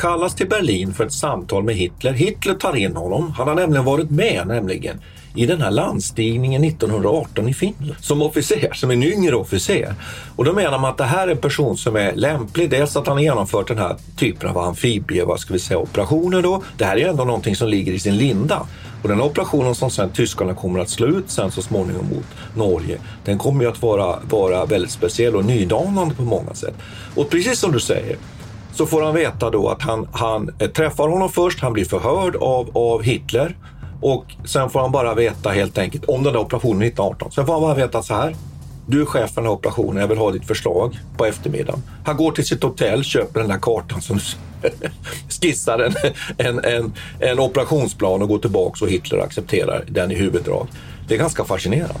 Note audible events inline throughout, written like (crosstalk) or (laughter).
Kallas till Berlin för ett samtal med Hitler. Hitler tar in honom. Han har nämligen varit med nämligen i den här landstigningen 1918 i Finland som officer, som en yngre officer. Och då menar man att det här är en person som är lämplig. Dels att han har genomfört den här typen av amfibie, vad ska vi säga, operationer då. Det här är ju ändå någonting som ligger i sin linda. Och den operationen som sen tyskarna kommer att slå ut sen så småningom mot Norge, den kommer ju att vara, vara väldigt speciell och nydanande på många sätt. Och precis som du säger, så får han veta då att han, han eh, träffar honom först, han blir förhörd av, av Hitler och sen får han bara veta helt enkelt om den där operationen 1918. Sen får han bara veta så här. Du är chef för den här operationen, jag vill ha ditt förslag på eftermiddagen. Han går till sitt hotell, köper den där kartan som (laughs) skissar en, en, en, en operationsplan och går tillbaks och Hitler accepterar den i huvuddrag. Det är ganska fascinerande.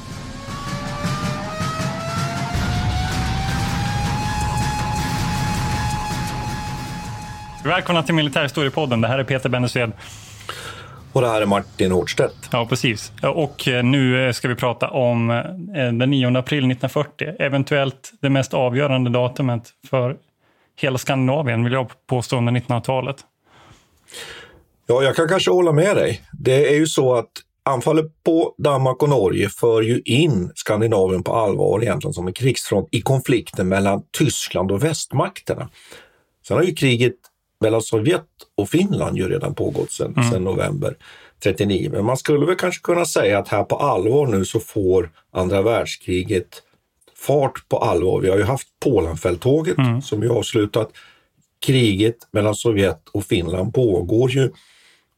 Välkomna till Militärhistoriepodden. Det här är Peter Bennesved. Och det här är Martin Hårdstedt. Ja, precis. Och eh, nu eh, ska vi prata om eh, den 9 april 1940. Eventuellt det mest avgörande datumet för hela Skandinavien, vill jag påstå, under 1900-talet. Ja, jag kan kanske hålla med dig. Det är ju så att anfallet på Danmark och Norge för ju in Skandinavien på allvar egentligen som en krigsfront i konflikten mellan Tyskland och västmakterna. Sen har ju kriget mellan Sovjet och Finland ju redan pågått sedan mm. november 39. Men man skulle väl kanske kunna säga att här på allvar nu så får andra världskriget fart på allvar. Vi har ju haft Polenfälttåget mm. som ju avslutat. Kriget mellan Sovjet och Finland pågår ju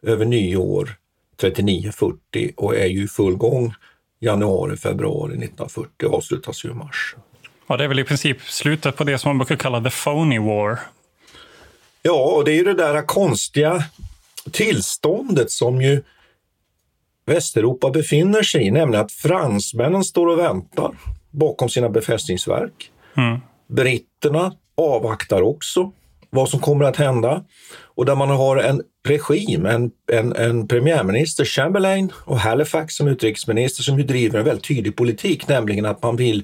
över nyår 39-40 och är ju i full gång januari, februari 1940 och avslutas ju i mars. Ja, det är väl i princip slutet på det som man brukar kalla the phony war. Ja, och det är ju det där konstiga tillståndet som ju Västeuropa befinner sig i, nämligen att fransmännen står och väntar bakom sina befästningsverk. Mm. Britterna avvaktar också vad som kommer att hända och där man har en regim, en, en, en premiärminister, Chamberlain och Halifax som utrikesminister som ju driver en väldigt tydlig politik, nämligen att man vill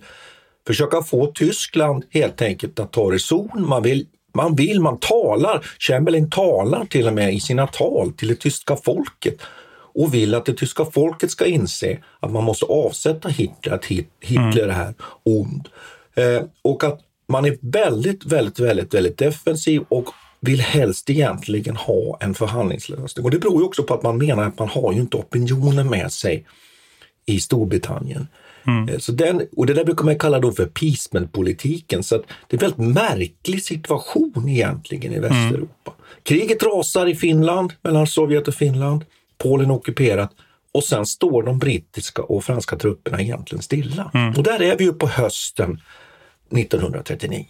försöka få Tyskland helt enkelt att ta reson. Man vill man vill, man talar. Chamberlain talar till och med i sina tal till det tyska folket och vill att det tyska folket ska inse att man måste avsätta Hitler, att Hitler mm. är ond. Eh, och att man är väldigt, väldigt, väldigt, väldigt defensiv och vill helst egentligen ha en förhandlingslösning. Och det beror ju också på att man menar att man har ju inte opinionen med sig i Storbritannien. Mm. Eh, så den, och det där brukar man kalla då för peacementpolitiken. Så det är en väldigt märklig situation egentligen i mm. Västeuropa. Mm. Kriget rasar i Finland, mellan Sovjet och Finland. Polen är ockuperat och sen står de brittiska och franska trupperna egentligen stilla. Mm. Och där är vi ju på hösten 1939.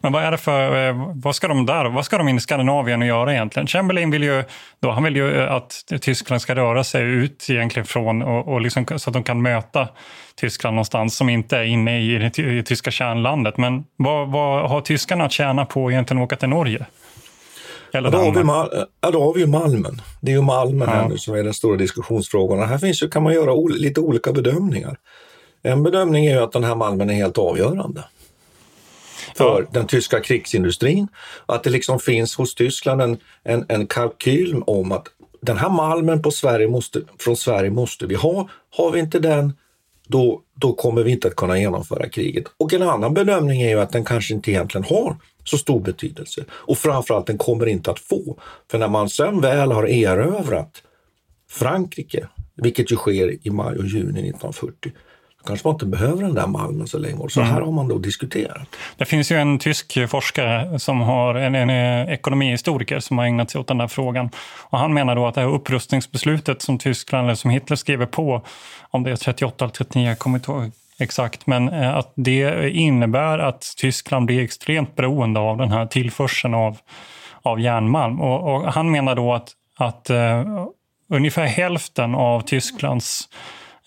Men vad är det för, eh, vad ska de där, vad ska de in i Skandinavien och göra egentligen? Chamberlain vill ju, då, han vill ju att Tyskland ska röra sig ut egentligen från och, och liksom, så att de kan möta Tyskland någonstans som inte är inne i det, i det tyska kärnlandet. Men vad, vad har tyskarna att tjäna på egentligen att åka till Norge? Eller ja, då, har vi Mal ja, då har vi ju Malmen. Det är ju Malmen ja. nu som är den stora diskussionsfrågan. Här finns ju, kan man göra lite olika bedömningar. En bedömning är ju att den här Malmen är helt avgörande för ja. den tyska krigsindustrin. Att det liksom finns hos Tyskland en, en, en kalkyl om att den här malmen på Sverige måste, från Sverige måste vi ha. Har vi inte den då, då kommer vi inte att kunna genomföra kriget. Och en annan bedömning är ju att den kanske inte egentligen har så stor betydelse. Och framförallt, den kommer inte att få. För när man sen väl har erövrat Frankrike, vilket ju sker i maj och juni 1940, kanske man inte behöver den där malmen så länge. Och så mm. här har man då diskuterat. Det finns ju en tysk forskare som har en, en ekonomihistoriker som har ägnat sig åt den där frågan. Och han menar då att det här upprustningsbeslutet som Tyskland, eller som Hitler skriver på, om det är 38 eller 39, jag kommer inte ihåg exakt, men eh, att det innebär att Tyskland blir extremt beroende av den här tillförseln av, av järnmalm. Och, och han menar då att, att uh, ungefär hälften av Tysklands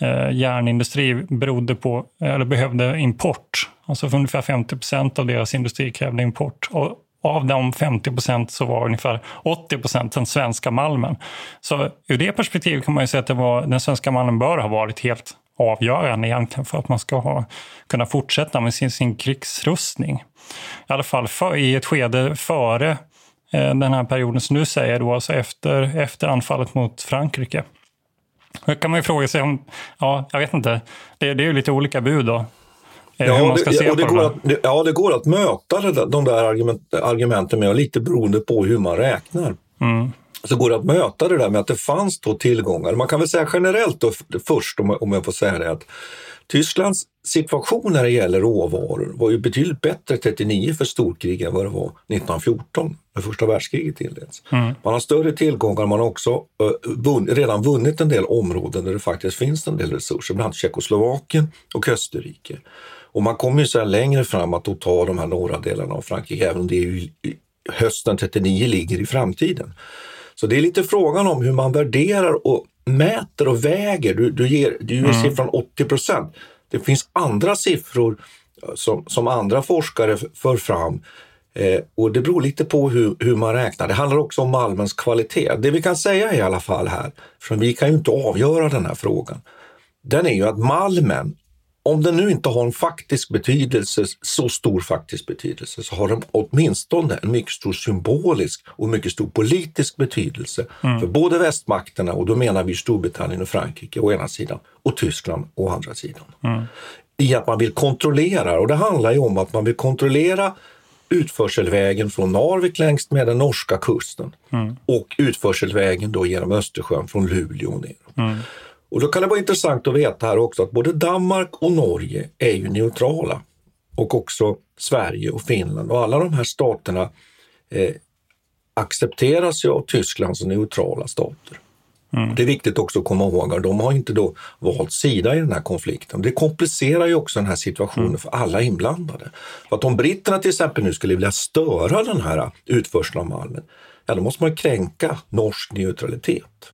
eh, järnindustri berodde på, eller behövde import. Alltså för ungefär 50 procent av deras industri krävde import. Och av de 50 procent så var ungefär 80 procent den svenska malmen. Så ur det perspektivet kan man ju säga att det var, den svenska malmen bör ha varit helt avgörande egentligen för att man ska ha, kunna fortsätta med sin, sin krigsrustning. I alla fall för, i ett skede före eh, den här perioden som du säger, då, alltså efter, efter anfallet mot Frankrike. Då kan man ju fråga sig om, ja, jag vet inte, det, det är ju lite olika bud då. Eh, ja, det, det går att, ja, det går att möta det, de där argument, argumenten med, lite beroende på hur man räknar. Mm. Så går det att möta det där med att det fanns två tillgångar. Man kan väl säga generellt då, först, om jag får säga det, att Tysklands situation när det gäller råvaror var ju betydligt bättre 39 för storkrig än vad det var 1914 när första världskriget inleds. Mm. Man har större tillgångar, man har också vunn, redan vunnit en del områden där det faktiskt finns en del resurser, bland annat Tjeckoslovakien och Österrike. Och man kommer ju sen längre fram att då ta de här norra delarna av Frankrike, även om det är ju hösten 39 ligger i framtiden. Så det är lite frågan om hur man värderar och mäter och väger. Du, du ger, du ger mm. siffran 80 procent. Det finns andra siffror som, som andra forskare för fram eh, och det beror lite på hur, hur man räknar. Det handlar också om malmens kvalitet. Det vi kan säga i alla fall här, för vi kan ju inte avgöra den här frågan, den är ju att malmen om den nu inte har en faktisk betydelse, så stor faktisk betydelse, så har den åtminstone en mycket stor symbolisk och mycket stor politisk betydelse mm. för både västmakterna, och då menar vi Storbritannien och Frankrike å ena sidan, och Tyskland å andra sidan. Mm. I att man vill kontrollera, och det handlar ju om att man vill kontrollera utförselvägen från Narvik längs med den norska kusten mm. och utförselvägen då genom Östersjön från Luleå ner. Mm. Och då kan det vara intressant att veta här också att både Danmark och Norge är ju neutrala. Och också Sverige och Finland och alla de här staterna eh, accepteras ju av Tyskland som neutrala stater. Mm. Det är viktigt också att komma ihåg att de har inte då valt sida i den här konflikten. Det komplicerar ju också den här situationen mm. för alla inblandade. För att om britterna till exempel nu skulle vilja störa den här utförseln av malmen, ja då måste man kränka norsk neutralitet.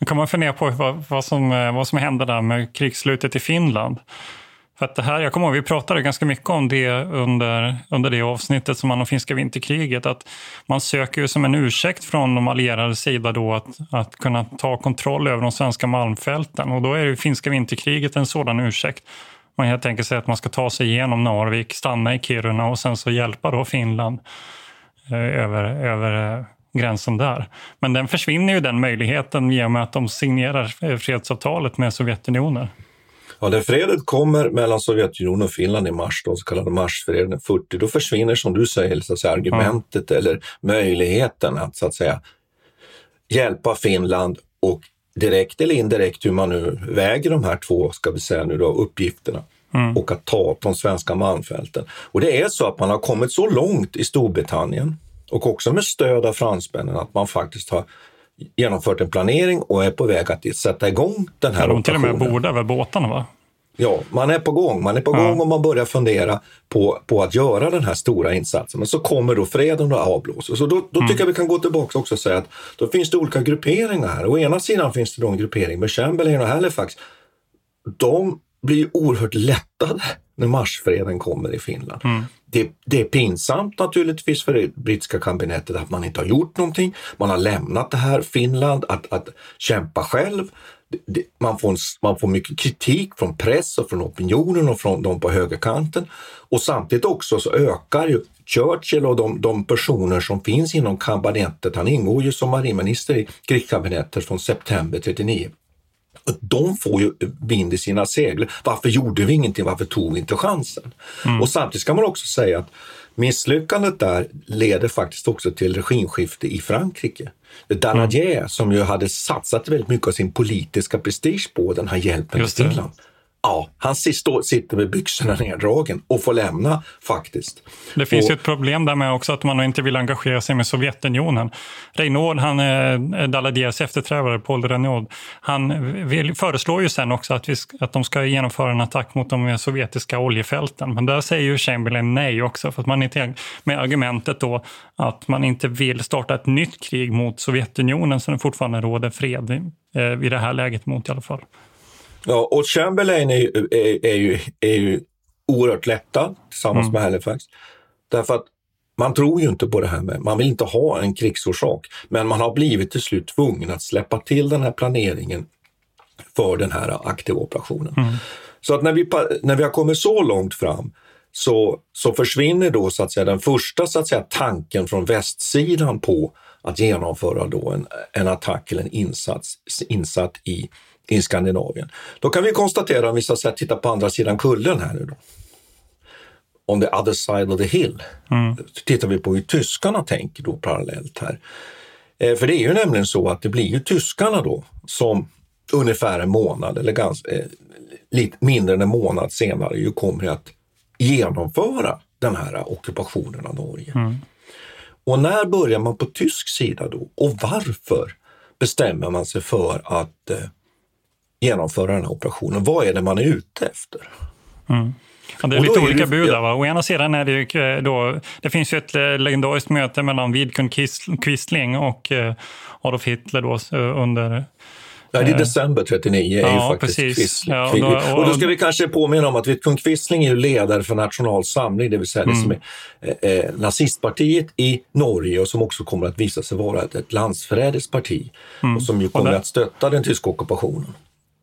Nu kan man fundera på vad, vad, som, eh, vad som hände där med krigsslutet i Finland. För att det här, jag kommer ihåg, vi pratade ganska mycket om det under, under det avsnittet som handlar om finska vinterkriget. Att man söker ju som en ursäkt från de allierade sida då att, att kunna ta kontroll över de svenska malmfälten. Och då är ju finska vinterkriget en sådan ursäkt. Man helt enkelt säger att man ska ta sig igenom Narvik, stanna i Kiruna och sen så hjälpa då Finland eh, över, över eh, gränsen där. Men den försvinner ju den möjligheten i och med att de signerar fredsavtalet med Sovjetunionen. Ja, när fredet kommer mellan Sovjetunionen och Finland i mars, då, så kallade marsfreden 40, då försvinner som du säger så att säga, argumentet mm. eller möjligheten att så att säga hjälpa Finland och direkt eller indirekt hur man nu väger de här två, ska vi säga nu då, uppgifterna. Mm. och att ta de svenska malmfälten. Och det är så att man har kommit så långt i Storbritannien och också med stöd av fransmännen att man faktiskt har genomfört en planering och är på väg att sätta igång den här ja, de till och med borde över båtarna va? Ja, man är på gång. Man är på ja. gång och man börjar fundera på, på att göra den här stora insatsen. Men så kommer då freden och avblåses. Så då, då mm. tycker jag vi kan gå tillbaka också och säga att då finns det olika grupperingar här. Å ena sidan finns det då en gruppering med Chamberlain och Halifax. De blir oerhört lättade när marsfreden kommer i Finland. Mm. Det, det, är pinsamt naturligtvis för det brittiska kabinettet att man inte har gjort någonting. Man har lämnat det här Finland att, att kämpa själv. Det, man, får en, man får mycket kritik från press och från opinionen och från de på högerkanten. Och samtidigt också så ökar ju Churchill och de, de personer som finns inom kabinettet, han ingår ju som marinminister i krigskabinettet från september 39 de får ju vind i sina segel. Varför gjorde vi ingenting? Varför tog vi inte chansen? Mm. Och samtidigt ska man också säga att misslyckandet där leder faktiskt också till regimskifte i Frankrike. Daladier mm. som ju hade satsat väldigt mycket av sin politiska prestige på den här hjälpen till Finland Ja, han sitter med byxorna neddragen och får lämna faktiskt. Det finns och, ju ett problem där med också att man inte vill engagera sig med Sovjetunionen. Reynaud, han är Daladiers efterträdare, Paul Reynaud, han vill, föreslår ju sen också att, vi, att de ska genomföra en attack mot de sovjetiska oljefälten. Men där säger ju Chamberlain nej också, för att man inte, med argumentet då att man inte vill starta ett nytt krig mot Sovjetunionen som det fortfarande råder fred eh, i det här läget mot i alla fall. Ja, och Chamberlain är ju, är, är ju, är ju oerhört lättad tillsammans mm. med Halifax. Därför att man tror ju inte på det här med, man vill inte ha en krigsorsak, men man har blivit till slut tvungen att släppa till den här planeringen för den här aktiva operationen. Mm. Så att när vi, när vi har kommit så långt fram så, så försvinner då så att säga den första så att säga, tanken från västsidan på att genomföra då en, en attack eller en insats insatt i i Skandinavien. Då kan vi konstatera, om vi så att tittar på andra sidan kullen här nu då, on the other side of the hill, mm. tittar vi på hur tyskarna tänker då parallellt här. Eh, för det är ju nämligen så att det blir ju tyskarna då som ungefär en månad eller ganska, eh, lite mindre än en månad senare ju kommer att genomföra den här ockupationen av Norge. Mm. Och när börjar man på tysk sida då? Och varför bestämmer man sig för att eh, genomföra den här operationen. Vad är det man är ute efter? Mm. Ja, det är lite olika bud där. Va? Å ena sidan är det ju eh, då, det finns ju ett eh, legendariskt möte mellan Vidkun Quisling och eh, Adolf Hitler då under Ja, det är december 39 är ja, ju faktiskt Quisling. Ja, och, då, och, och, då ska vi kanske påminna om att Vidkun Quisling är ju ledare för National Samling, det vill säga mm. det som är eh, nazistpartiet i Norge och som också kommer att visa sig vara ett, ett landsförrädiskt parti mm. och som ju kommer att stötta den tyska ockupationen.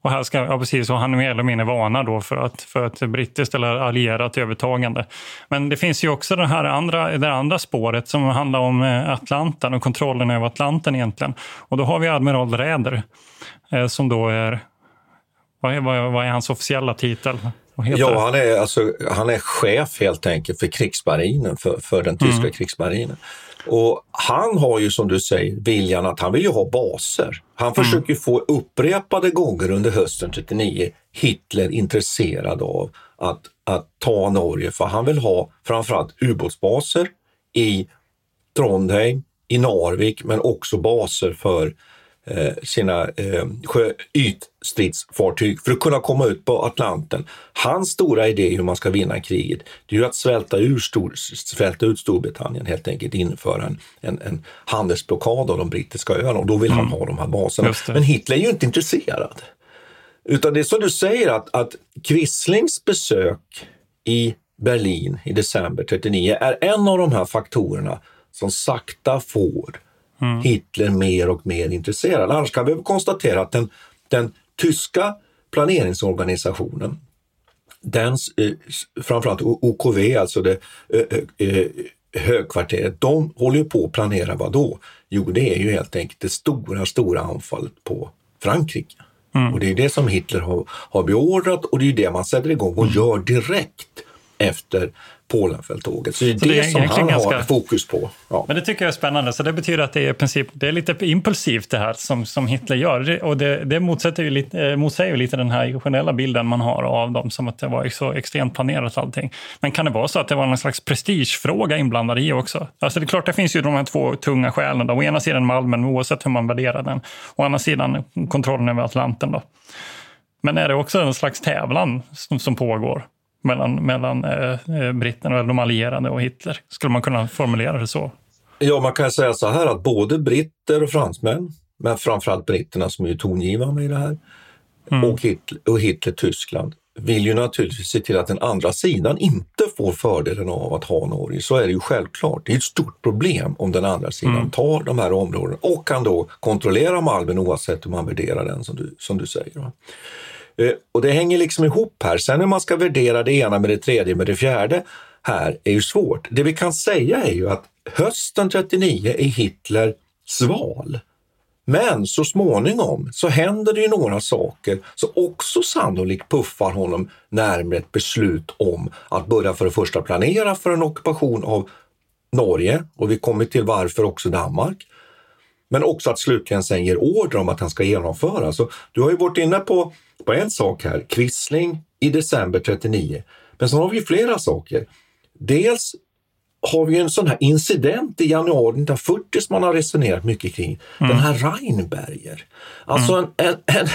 Och här ska, ja precis, och han är mer eller mindre varnar då för, att, för ett brittiskt eller allierat övertagande. Men det finns ju också det här andra, det andra spåret som handlar om eh, Atlanten och kontrollen över Atlanten egentligen. Och då har vi admiral Räder eh, som då är, vad är, vad är hans officiella titel? Ja, han är, alltså, han är chef helt enkelt för krigsmarinen, för, för den tyska mm. krigsmarinen. Och han har ju som du säger viljan att han vill ju ha baser. Han mm. försöker få upprepade gånger under hösten 39 Hitler intresserad av att, att ta Norge för han vill ha framförallt ubåtsbaser i Trondheim, i Narvik men också baser för sina eh, sjö, ytstridsfartyg för att kunna komma ut på Atlanten. Hans stora idé hur man ska vinna kriget, det är ju att svälta, ur stor, svälta ut Storbritannien, helt enkelt införa en, en, en handelsblockad av de brittiska öarna och då vill han ha de här baserna. Men Hitler är ju inte intresserad. Utan det är som du säger att, att Quislings besök i Berlin i december 39 är en av de här faktorerna som sakta får mm. Hitler mer och mer intresserad. Annars kan vi konstatera att den, den tyska planeringsorganisationen, den, eh, framförallt OKV, alltså det eh, eh, högkvarteret, de håller ju på att planera vad då? Jo, det är ju helt enkelt det stora, stora anfallet på Frankrike. Mm. Och det är det som Hitler har, har beordrat och det är det man sätter igång och gör direkt efter Polenfälttåget. Så det är så det, det är som han ganska... har fokus på. Ja. Men det tycker jag är spännande. Så det betyder att det är, princip, det är lite impulsivt det här som, som Hitler gör. Och det, det motsätter ju lite, eh, motsäger ju lite den här generella bilden man har av dem som att det var så extremt planerat allting. Men kan det vara så att det var någon slags prestigefråga inblandad i också? Alltså det är klart, det finns ju de här två tunga skälen. Då. Å ena sidan Malmen, oavsett hur man värderar den. Å andra sidan kontrollen över Atlanten. Då. Men är det också en slags tävlan som, som pågår? Mellan, mellan eh, eh, britterna, eller de allierade och Hitler. Skulle man kunna formulera det så? Ja, man kan säga så här att både britter och fransmän, men framförallt britterna som är tongivande i det här, mm. och, Hitler, och Hitler, Tyskland, vill ju naturligtvis se till att den andra sidan inte får fördelen av att ha Norge. Så är det ju självklart. Det är ett stort problem om den andra sidan mm. tar de här områdena och kan då kontrollera Malmen oavsett hur man värderar den som du, som du säger. Eh, Eh, och det hänger liksom ihop här. Sen hur man ska värdera det ena med det tredje med det fjärde här är ju svårt. Det vi kan säga är ju att hösten 39 är Hitler sval. Men så småningom så händer det ju några saker som också sannolikt puffar honom närmare ett beslut om att börja för det första planera för en ockupation av Norge och vi kommer till varför också Danmark. Men också att slutligen sen ger order om att han ska genomföra. Så du har ju varit inne på på en sak här, Quisling i december 39. Men så har vi flera saker. Dels har vi en sån här incident i januari 1940 som man har resonerat mycket kring. Mm. Den här Reinberger. Alltså mm. en, en,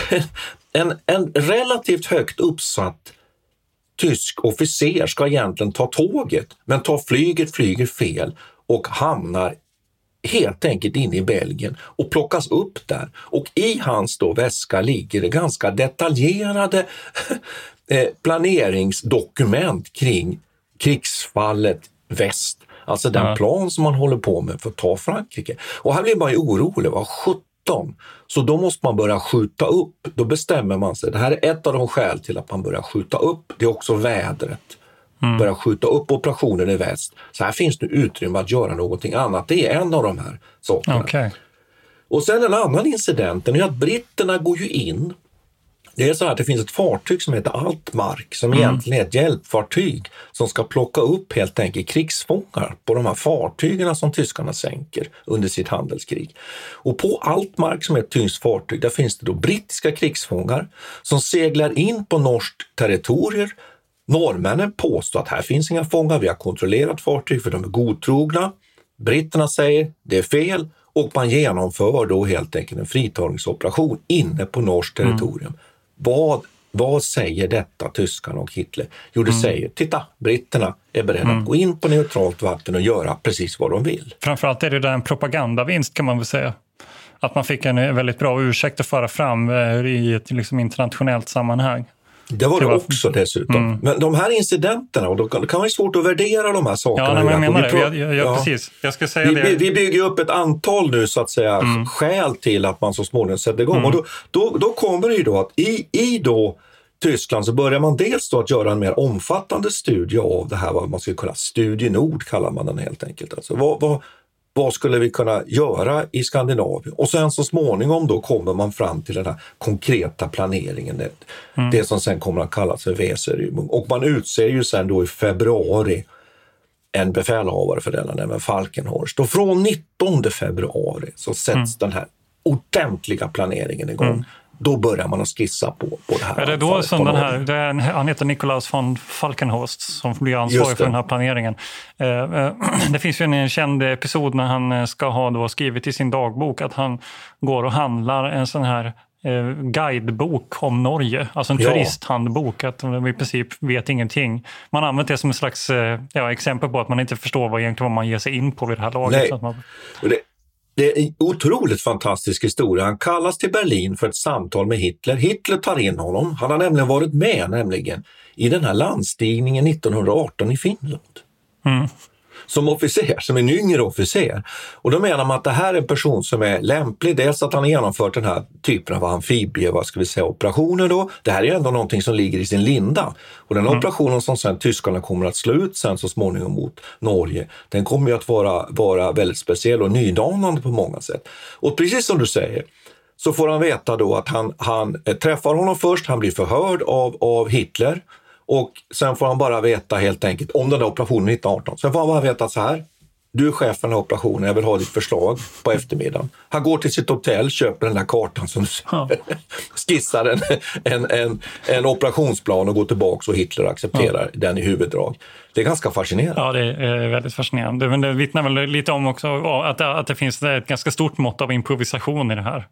en, en, relativt högt uppsatt tysk officer ska egentligen ta tåget, men tar flyget, flyger fel och hamnar helt enkelt in i Belgien och plockas upp där. Och i hans då väska ligger det ganska detaljerade (laughs) eh, planeringsdokument kring krigsfallet väst. Alltså den ja. plan som man håller på med för att ta Frankrike. Och här blir man ju orolig. Vad 17? Så då måste man börja skjuta upp. Då bestämmer man sig. Det här är ett av de skäl till att man börjar skjuta upp. Det är också vädret mm. börja skjuta upp operationen i väst. Så här finns det utrymme att göra någonting annat. Det är en av de här sakerna. Okay. Och sen en annan incident är att britterna går ju in det är så att det finns ett fartyg som heter Altmark som mm. egentligen är ett hjälpfartyg som ska plocka upp helt enkelt krigsfångar på de här fartygen som tyskarna sänker under sitt handelskrig. Och på Altmark som är ett tyskt fartyg, där finns det då brittiska krigsfångar som seglar in på norskt territorium Norrmännen påstår att här finns inga fångar, vi har kontrollerat fartyg för de är godtrogna. Britterna säger det är fel och man genomför då helt enkelt en fritagningsoperation inne på norskt mm. territorium. Mm. Vad, vad säger detta tyskarna och Hitler? Jo, det mm. säger titta, britterna är beredda mm. att gå in på neutralt vatten och göra precis vad de vill. Framförallt är det där en propagandavinst kan man väl säga. Att man fick en väldigt bra ursäkt att föra fram eh, i ett liksom internationellt sammanhang. Det var det också dessutom. Mm. Men de här incidenterna, och då kan, det kan vara svårt att värdera de här sakerna. Ja, nej, men jag menar det. Jag, jag, ja. precis. Jag ska säga vi, det. Vi bygger upp ett antal nu så att säga mm. skäl till att man så småningom sätter igång. Mm. Och då, då, då kommer det ju då att i, i då Tyskland så börjar man dels då att göra en mer omfattande studie av det här, vad man skulle kunna, Studie Nord kallar man den helt enkelt. Alltså vad, vad, vad skulle vi kunna göra i Skandinavien? Och sen så småningom då kommer man fram till den här konkreta planeringen, det, mm. det som sen kommer att kallas för Weserübung. Och man utser ju sen då i februari en befälhavare för denna, nämligen Falkenhorst. Och från 19 februari så sätts mm. den här ordentliga planeringen igång. Mm. Då börjar man att skissa på, på det här. Är det då som den här, det är, han heter Nikolaus von Falkenhorst som blir ansvarig för den här planeringen. Eh, eh, (clears throat) det finns ju en känd episod när han eh, ska ha då skrivit i sin dagbok att han går och handlar en sån här guidebok om Norge, alltså en ja. turisthandbok, att de i princip vet ingenting. Man använt det som ett slags ja, exempel på att man inte förstår vad, egentligen vad man ger sig in på vid det här laget. Nej. Man... Det, det är en otroligt fantastisk historia. Han kallas till Berlin för ett samtal med Hitler. Hitler tar in honom. Han har nämligen varit med nämligen i den här landstigningen 1918 i Finland. Mm som officer, som en yngre officer. Och då menar man att det här är en person som är lämplig. Dels att han har genomfört den här typen av amfibie, vad ska vi säga, operationer då. Det här är ändå någonting som ligger i sin linda. Och den mm. operationen som sen tyskarna kommer att slå ut sen så småningom mot Norge, den kommer ju att vara, vara väldigt speciell och nydanande på många sätt. Och precis som du säger, så får han veta då att han, han träffar honom först, han blir förhörd av, av Hitler och sen får han bara veta helt enkelt om den där operationen 1918. Sen får han bara veta så här. Du är chef för den här operationen, jag vill ha ditt förslag på eftermiddagen. Han går till sitt hotell, köper den där kartan som ja. (laughs) skissar en, en, en, en, operationsplan och går tillbaka och Hitler accepterar ja. den i huvuddrag. Det är ganska fascinerande. Ja, det är väldigt fascinerande. Men det vittnar väl lite om också att det, att det finns ett ganska stort mått av improvisation i det här.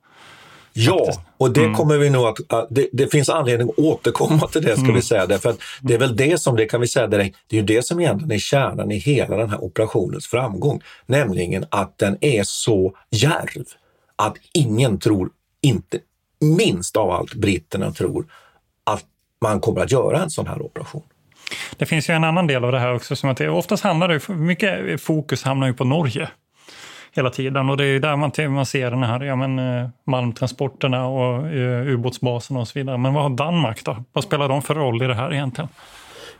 Ja, och det mm. kommer vi nog att, det, det, finns anledning att återkomma till det ska mm. vi säga. Därför att det är väl det som, det kan vi säga direkt, det är ju det som egentligen är kärnan i hela den här operationens framgång. Nämligen att den är så djärv att ingen tror, inte minst av allt britterna tror, att man kommer att göra en sån här operation. Det finns ju en annan del av det här också, som att det oftast handlar det, mycket fokus hamnar ju på Norge hela tiden. Och det är där man, man ser den här ja, men, eh, malmtransporterna och eh, ubåtsbaserna och så vidare. Men vad har Danmark då? Vad spelar de för roll i det här egentligen?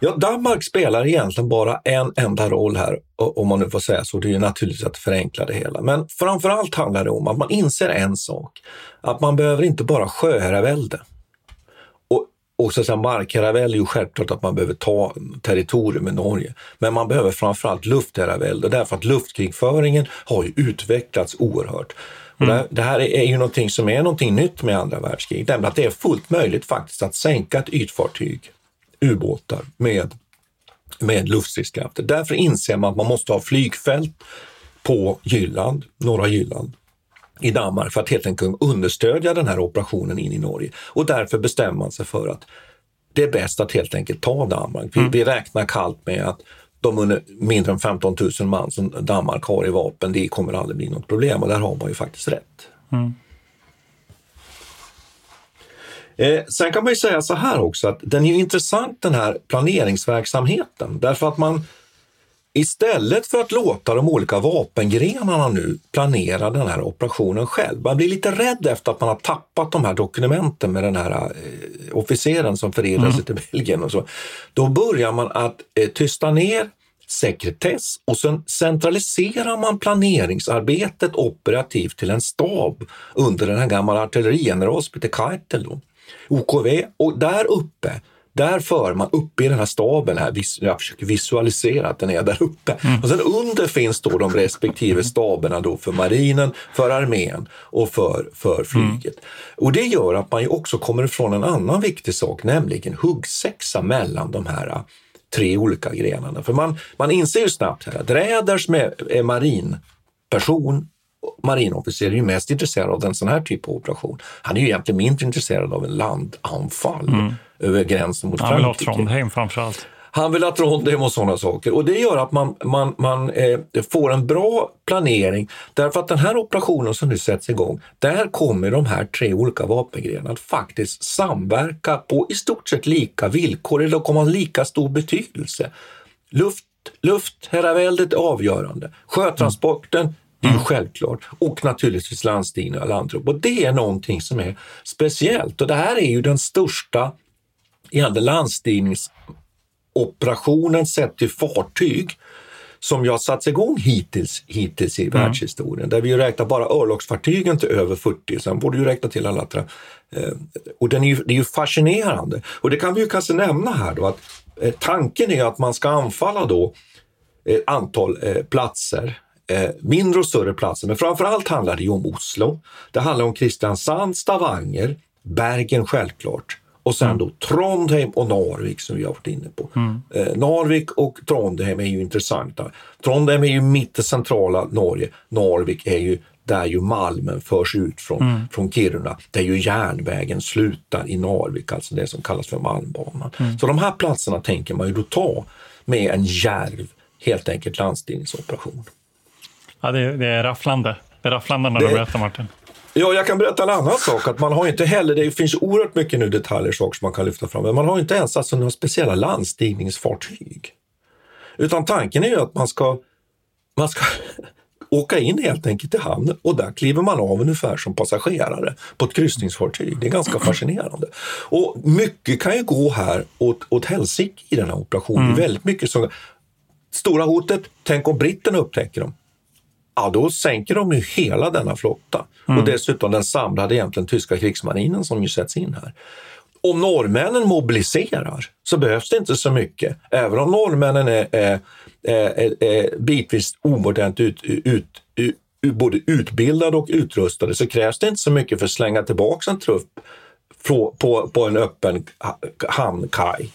Ja, Danmark spelar egentligen bara en enda roll här, om man nu får säga så. Det är naturligtvis att förenkla det hela. Men framför allt handlar det om att man inser en sak, att man behöver inte bara sjöherravälde. Och så markherravälde är ju självklart att man behöver ta territorium i Norge. Men man behöver framförallt luftherravälde därför att luftkrigföringen har ju utvecklats oerhört. Mm. Det, det, här är ju någonting som är någonting nytt med andra världskriget, nämligen att det är fullt möjligt faktiskt att sänka ett ytfartyg, ubåtar, med, med luftstridskrafter. Därför inser man att man måste ha flygfält på Jylland, norra Jylland, i Danmark för att helt enkelt understödja den här operationen in i Norge. Och därför bestämmer man sig för att det är bäst att helt enkelt ta Danmark. Vi, mm. vi räknar kallt med att de under mindre än 15 000 man som Danmark har i vapen, det kommer aldrig bli något problem och där har man ju faktiskt rätt. Mm. Eh, sen kan man ju säga så här också att den är intressant den här planeringsverksamheten därför att man Istället för att låta de olika vapengrenarna nu planera den här operationen själv. Man blir lite rädd efter att man har tappat de här dokumenten med den här eh, officeren som förirrade mm. sig till Belgien och så. Då börjar man att eh, tysta ner sekretess och sen centraliserar man planeringsarbetet operativt till en stab under den här gamla artillerigeneral som heter Keitel, OKV. Och där uppe där för man uppe i den här staben, här, jag försöker visualisera att den är där uppe. Mm. Och sen under finns då de respektive staberna då för marinen, för armén och för, för flyget. Mm. Och det gör att man ju också kommer ifrån en annan viktig sak, nämligen huggsexa mellan de här äh, tre olika grenarna. För man, man inser ju snabbt här att Räders med, är marinperson marinofficer är ju mest intresserad av en sån här typ av operation. Han är ju egentligen mindre intresserad av en landanfall mm. Över gränsen mot Frankrike. Han vill ha Trondheim framförallt. Han vill ha Trondheim och sådana saker. Och det gör att man, man, man eh, får en bra planering därför att den här operationen som nu sätts igång, där kommer de här tre olika vapengrenarna att faktiskt samverka på i stort sett lika villkor, eller kommer ha lika stor betydelse. Luft, luftherraväldet är avgörande. Sjötransporten det är ju självklart. Och naturligtvis landstigning och landtrupp. Och det är någonting som är speciellt. Och det här är ju den största landstigningsoperationen sett till fartyg som har satts igång hittills, hittills i mm. världshistorien. Där vi räknar bara örlogsfartygen till över 40, sen borde ju räkna till alla andra. Eh, och den är ju, det är ju fascinerande. Och det kan vi ju kanske nämna här då att eh, tanken är att man ska anfalla då ett antal eh, platser eh, mindre och större platser. Men framför allt handlar det om Oslo. Det handlar om Kristiansand, Stavanger, Bergen självklart. Och sen då Trondheim och Narvik som vi har varit inne på. Eh, Narvik och Trondheim är ju intressanta. Trondheim är ju mitt i centrala Norge. Narvik är ju där ju malmen förs ut från, från Kiruna. Där ju järnvägen slutar i Narvik, alltså det som kallas för Malmbanan. Så de här platserna tänker man ju då ta med en järv, helt enkelt landstigningsoperation. Ja, det, det är rafflande. Det är rafflande när du Det- berättar Martin. Ja, jag kan berätta en annan sak. Att man har inte heller, det finns oerhört mycket nu detaljer saker som man kan lyfta fram, men man har inte ens alltså några speciella landstigningsfartyg. Utan tanken är ju att man ska, man ska (laughs) åka in helt enkelt i hamnen och där kliver man av ungefär som passagerare på ett kryssningsfartyg. Det är ganska (clears throat) fascinerande. Och mycket kan ju gå här åt, åt helsike i den här operationen. Är väldigt mycket som... Stora hotet, tänk om britterna upptäcker dem ja, då sänker de ju hela denna flotta. Och dessutom den samlade egentligen tyska krigsmarinen som ju sätts in här. Om norrmännen mobiliserar så behövs det inte så mycket. Även om norrmännen är, är, är, är bitvis omodernt ut, ut, ut, både utbildade och utrustade så krävs det inte så mycket för att slänga tillbaka en trupp på, på, på en öppen ha- hamnkaj.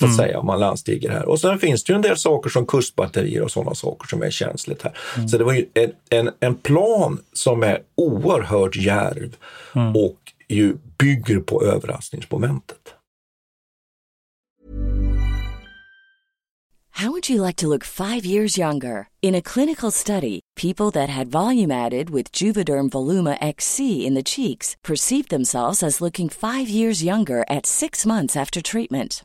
Så att säga, om man landstiger här. Och sen finns det ju en del saker som kustbatterier och sådana saker som är känsligt här. Så det var ju en, en, en plan som är oerhört djärv och ju bygger på överraskningsmomentet. How would you like to look five years younger? In a clinical study, people that had volume added with Juvederm Voluma XC in the cheeks perceived themselves as looking five years younger at six months after treatment.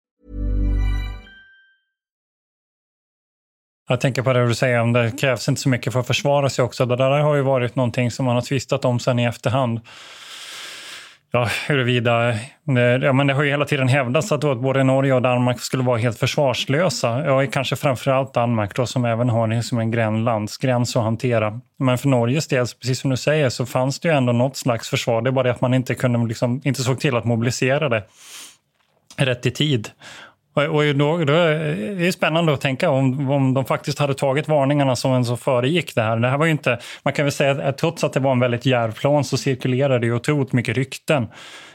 Jag tänker på det du säger om det krävs inte så mycket för att försvara sig också. Det där har ju varit någonting som man har tvistat om sen i efterhand. Ja, huruvida... Det, ja, men det har ju hela tiden hävdats att, då, att både Norge och Danmark skulle vara helt försvarslösa. Ja, kanske framförallt Danmark då, som även har det som en gräns, landsgräns att hantera. Men för Norges del, precis som du säger, så fanns det ju ändå något slags försvar. Det är bara det att man inte, kunde, liksom, inte såg till att mobilisera det rätt i tid. Och, och då, då är det är spännande att tänka om, om de faktiskt hade tagit varningarna som en så föregick det här. Det här var ju inte, man kan väl säga att trots att det var en väldigt djärv plan så cirkulerade det otroligt mycket rykten.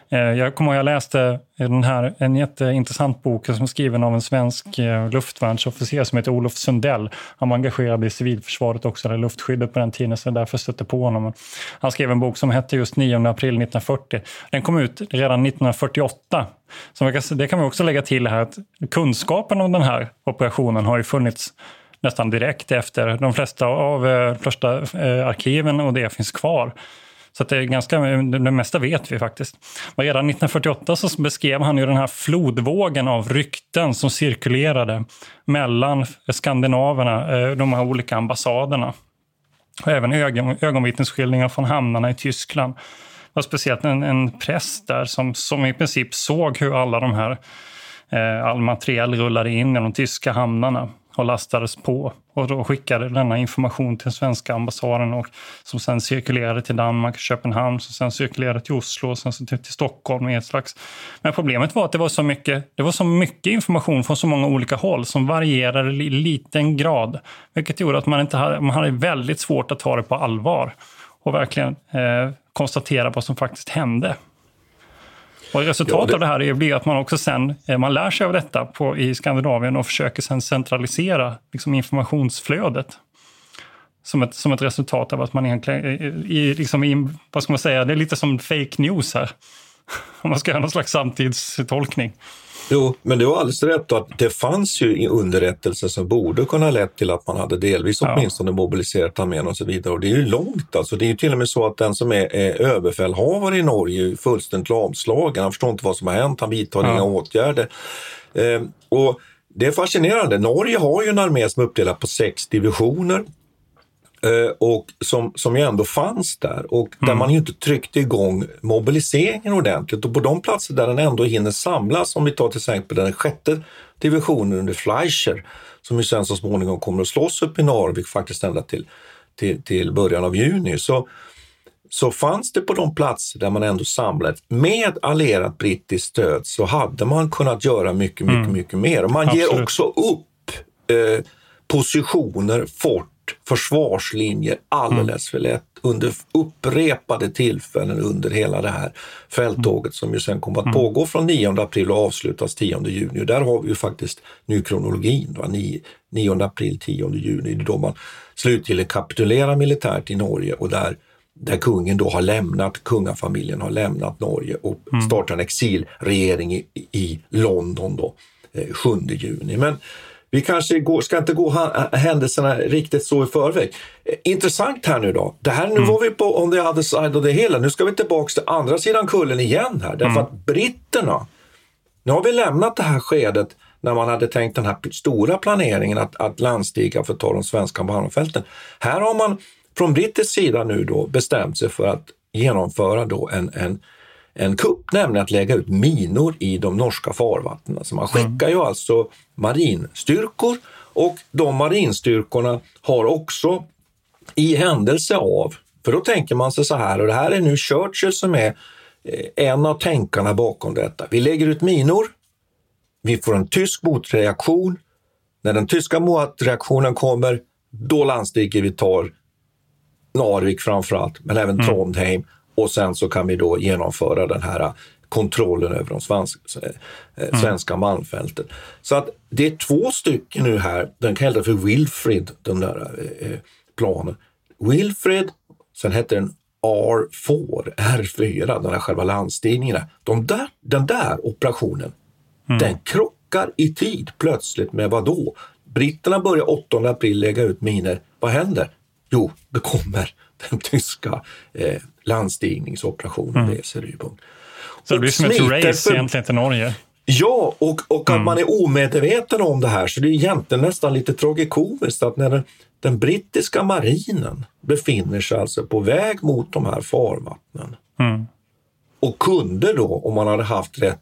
Eh, jag kommer ihåg jag läste den här, en jätteintressant bok som är skriven av en svensk eh, luftvärnsofficer som heter Olof Sundell. Han var engagerad i civilförsvaret också, eller luftskyddet på den tiden, så därför stötte på honom. Han skrev en bok som hette just 9 april 1940. Den kom ut redan 1948. Så kan, det kan vi också lägga till här att kunskapen om den här operationen har ju funnits nästan direkt efter. De flesta av eh, de första arkiven och det finns kvar. Så att det, är ganska, det mesta vet vi faktiskt. Redan 1948 så beskrev han ju den här flodvågen av rykten som cirkulerade mellan skandinaverna, eh, de här olika ambassaderna. Och även ögon, ögonvittnesskildringar från hamnarna i Tyskland. Det var speciellt en, en präst där som, som i princip såg hur alla de här eh, all materiell rullade in i de tyska hamnarna och lastades på. Och då skickade denna information till den svenska ambassaden och som sen cirkulerade till Danmark och Köpenhamn, som sen cirkulerade till Oslo och sen till, till Stockholm. Och ett slags. Men problemet var att det var, så mycket, det var så mycket information från så många olika håll som varierade i liten grad. Vilket gjorde att man, inte hade, man hade väldigt svårt att ta det på allvar och verkligen eh, konstatera vad som faktiskt hände. Och resultatet ja, det... av det här blir att man också sen eh, man lär sig av detta på, i Skandinavien och försöker sen centralisera liksom, informationsflödet. Som ett, som ett resultat av att man egentligen, i, liksom, i, vad ska man säga, det är lite som fake news här. (laughs) Om man ska göra någon slags samtidstolkning. Jo, men du har alldeles rätt att det fanns ju underrättelser som borde kunna lett till att man hade delvis ja. åtminstone mobiliserat armén och så vidare. Och det är ju långt alltså. Det är ju till och med så att den som är, är överbefälhavare i Norge är fullständigt lamslagen. Han förstår inte vad som har hänt, han vidtar ja. inga åtgärder. Eh, och det är fascinerande. Norge har ju en armé som är uppdelad på sex divisioner och som, som ju ändå fanns där och där mm. man ju inte tryckte igång mobiliseringen ordentligt. Och på de platser där den ändå hinner samlas, om vi tar till exempel den sjätte divisionen under Fleischer, som ju sen så småningom kommer att slåss upp i Narvik faktiskt ända till, till, till början av juni, så, så fanns det på de platser där man ändå samlat med allierat brittiskt stöd så hade man kunnat göra mycket, mycket, mm. mycket mer. Och man Absolut. ger också upp eh, positioner, fort försvarslinjer alldeles för lätt under upprepade tillfällen under hela det här fälttåget som ju sen kommer att mm. pågå från 9 april och avslutas 10 juni. Och där har vi ju faktiskt nu kronologin. Då, 9, 9 april, 10 juni, det är då man slutligen kapitulerar militärt i Norge och där där kungen då har lämnat, kungafamiljen har lämnat Norge och mm. startar en exilregering i, i London då, 7 eh, juni. Men vi kanske går, ska inte gå händelserna riktigt så i förväg. Intressant här nu då. Det här, nu mm. var vi på on the other side of the hill. Nu ska vi tillbaka till andra sidan kullen igen här. Därför mm. att britterna, nu har vi lämnat det här skedet när man hade tänkt den här stora planeringen att, att landstiga för att ta de svenska malmfälten. Här har man från brittisk sida nu då bestämt sig för att genomföra då en, en en kupp, nämligen att lägga ut minor i de norska farvattnen. Så man skickar ju alltså marinstyrkor och de marinstyrkorna har också i händelse av, för då tänker man sig så här, och det här är nu Churchill som är eh, en av tänkarna bakom detta. Vi lägger ut minor, vi får en tysk motreaktion. När den tyska motreaktionen kommer, då landstiger vi tar Narvik framförallt, men även mm. Trondheim och sen så kan vi då genomföra den här kontrollen över de svenska, eh, mm. svenska mm. malmfälten. Så att det är två stycken nu här, den kallas för Wilfrid, den där eh, planen. Wilfrid, sen hette den R4, R4, den där själva landstigningen. De där, den där operationen, mm. den krockar i tid plötsligt med vad då? Britterna börjar 8 april lägga ut miner. Vad händer? Jo, det kommer den tyska eh, landstigningsoperationen mm. reser Rydboom. Så det blir som ett race för... egentligen till Norge? Ja, och, och mm. att man är omedveten om det här. Så det är egentligen nästan lite tragikomiskt att när den, den brittiska marinen befinner sig alltså på väg mot de här farvattnen mm. och kunde då, om man hade haft rätt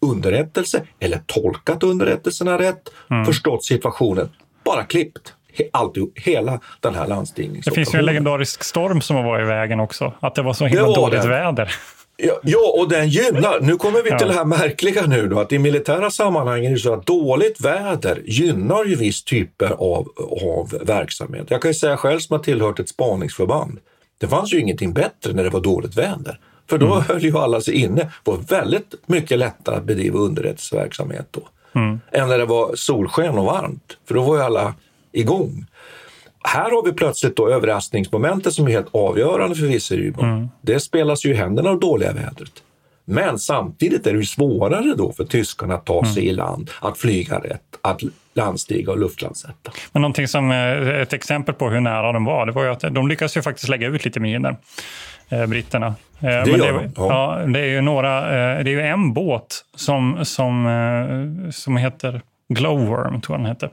underrättelse eller tolkat underrättelserna rätt, mm. förstått situationen, bara klippt alltihop, hela den här landstigningsoperationen. Det finns ju en legendarisk storm som var i vägen också, att det var så himla dåligt det. väder. Ja, ja, och den gynnar. Nu kommer vi till det här märkliga nu då, att i militära sammanhang är det så att dåligt väder gynnar ju viss typer av, av verksamhet. Jag kan ju säga själv som har tillhört ett spaningsförband. Det fanns ju ingenting bättre när det var dåligt väder. För då mm. höll ju alla sig inne. Det var väldigt mycket lättare att bedriva underrättelseverksamhet då. Mm. Än när det var solsken och varmt. För då var ju alla igång. Här har vi plötsligt då överraskningsmomentet som är helt avgörande för Virsery. Mm. Det spelas ju i händerna av dåliga vädret. Men samtidigt är det ju svårare då för tyskarna att ta sig i land, att flyga rätt, att landstiga och luftlandsätta. Men någonting som eh, ett exempel på hur nära de var, det var ju att de lyckades ju faktiskt lägga ut lite minor, eh, britterna. Eh, Det Men det, de, ja. ja. det är ju några, det är ju en båt som, som, som heter Glowworm, tror jag den heter,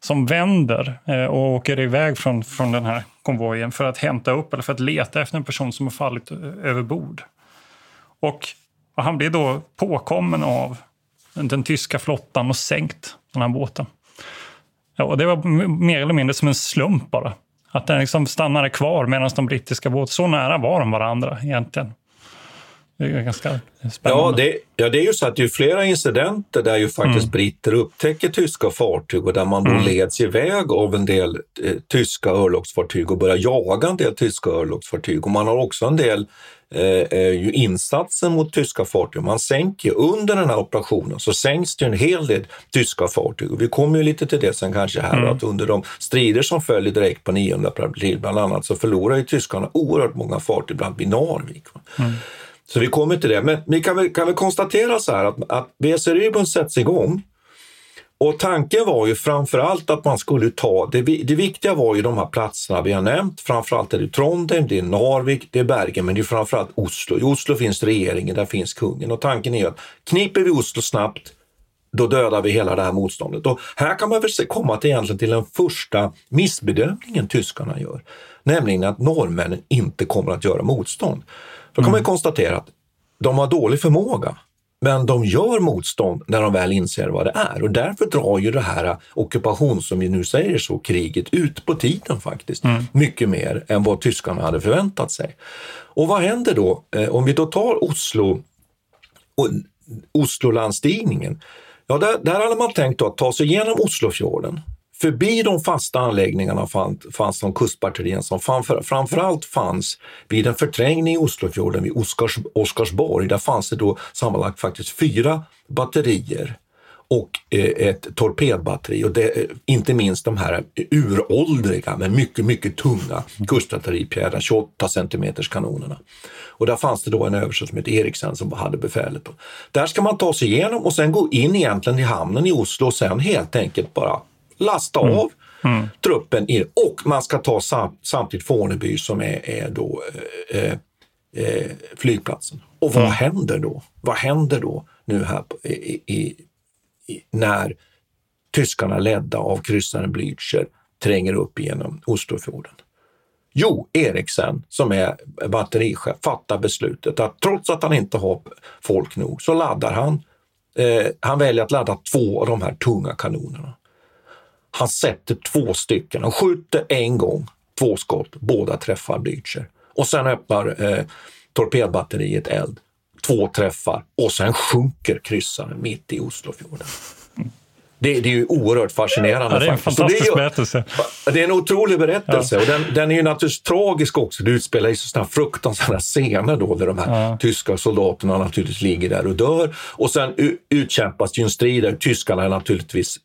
som vänder eh, och åker iväg från, från den här konvojen för att hämta upp eller för att leta efter en person som har fallit eh, över bord. Och, och han blir då påkommen av den tyska flottan och sänkt den här båten. Ja, och det var mer eller mindre som en slump bara. Att den liksom stannade kvar medan de brittiska båtarna, så nära var de varandra egentligen. Det är ganska spännande. Ja det, ja, det är ju så att det är flera incidenter där ju faktiskt Mm. britter upptäcker tyska fartyg och där man då leds iväg av en del eh, tyska örlogsfartyg och börjar jaga en del tyska örlogsfartyg. Och man har också en del eh, eh, insatser mot tyska fartyg. Man sänker, under den här operationen så sänks det en hel del tyska fartyg. Och vi kommer ju lite till det sen kanske här, att under de strider som följer direkt på 9 april bland annat så förlorar ju tyskarna oerhört många fartyg, bland annat vid Narvik. va. Så vi kommer till det. Men vi kan väl, kan väl konstatera så här att, att BC Rybon sätts igång. Och tanken var ju framförallt att man skulle ta, det, det viktiga var ju de här platserna vi har nämnt. Framförallt är det Trondheim, det är Narvik, det är Bergen, men det är framförallt Oslo. I Oslo finns regeringen, där finns kungen. Och tanken är ju att kniper vi Oslo snabbt, då dödar vi hela det här motståndet. Och här kan man väl komma till egentligen till den första missbedömningen tyskarna gör. Nämligen att norrmännen inte kommer att göra motstånd. Då kan man ju konstatera att de har dålig förmåga. Men de gör motstånd när de väl inser vad det är och därför drar ju det här ockupation, som vi nu säger så, kriget ut på tiden faktiskt. Mycket mer än vad tyskarna hade förväntat sig. Och vad händer då? Eh, om vi då tar Oslo och Oslolandstigningen. Ja, där, där hade man tänkt att ta sig igenom Oslofjorden. Förbi de fasta anläggningarna fann, fanns de kustbatterierna som framför, framförallt fanns vid en förträngning i Oslofjorden vid Oskars, Oskarsborg. Där fanns det då sammanlagt faktiskt fyra batterier och eh, ett torpedbatteri och det, eh, inte minst de här uråldriga men mycket, mycket tunga kustartilleripjädrar, 28 centimeters kanonerna. Och där fanns det då en överste som hette Eriksen som hade befälet. Där ska man ta sig igenom och sen gå in egentligen i hamnen i Oslo och sen helt enkelt bara lasta av truppen in. Och man ska ta sam, samtidigt Forneby som är, är då eh, eh, flygplatsen. Och vad händer då? Vad händer då nu här i, i, i, när tyskarna ledda av kryssaren Blücher tränger upp genom Oslofjorden? Jo, Eriksen som är batterichef fattar beslutet att trots att han inte har folk nog så laddar han. Eh, han väljer att ladda två av de här tunga kanonerna. Han sätter två stycken, han skjuter en gång, två skott, båda träffar Blücher. Och sen öppnar eh, torpedbatteriet eld, två träffar och sen sjunker kryssaren mitt i Oslofjorden. Det, det är ju oerhört fascinerande. Ja, det är en faktiskt. Fantastisk ju- berättelse. det är en otrolig berättelse och den, den är ju naturligtvis tragisk också. Det utspelar sig sådana fruktansvärda scener då där de här tyska soldaterna naturligtvis ligger där och dör. Och sen utkämpas ju en strid där tyskarna naturligtvis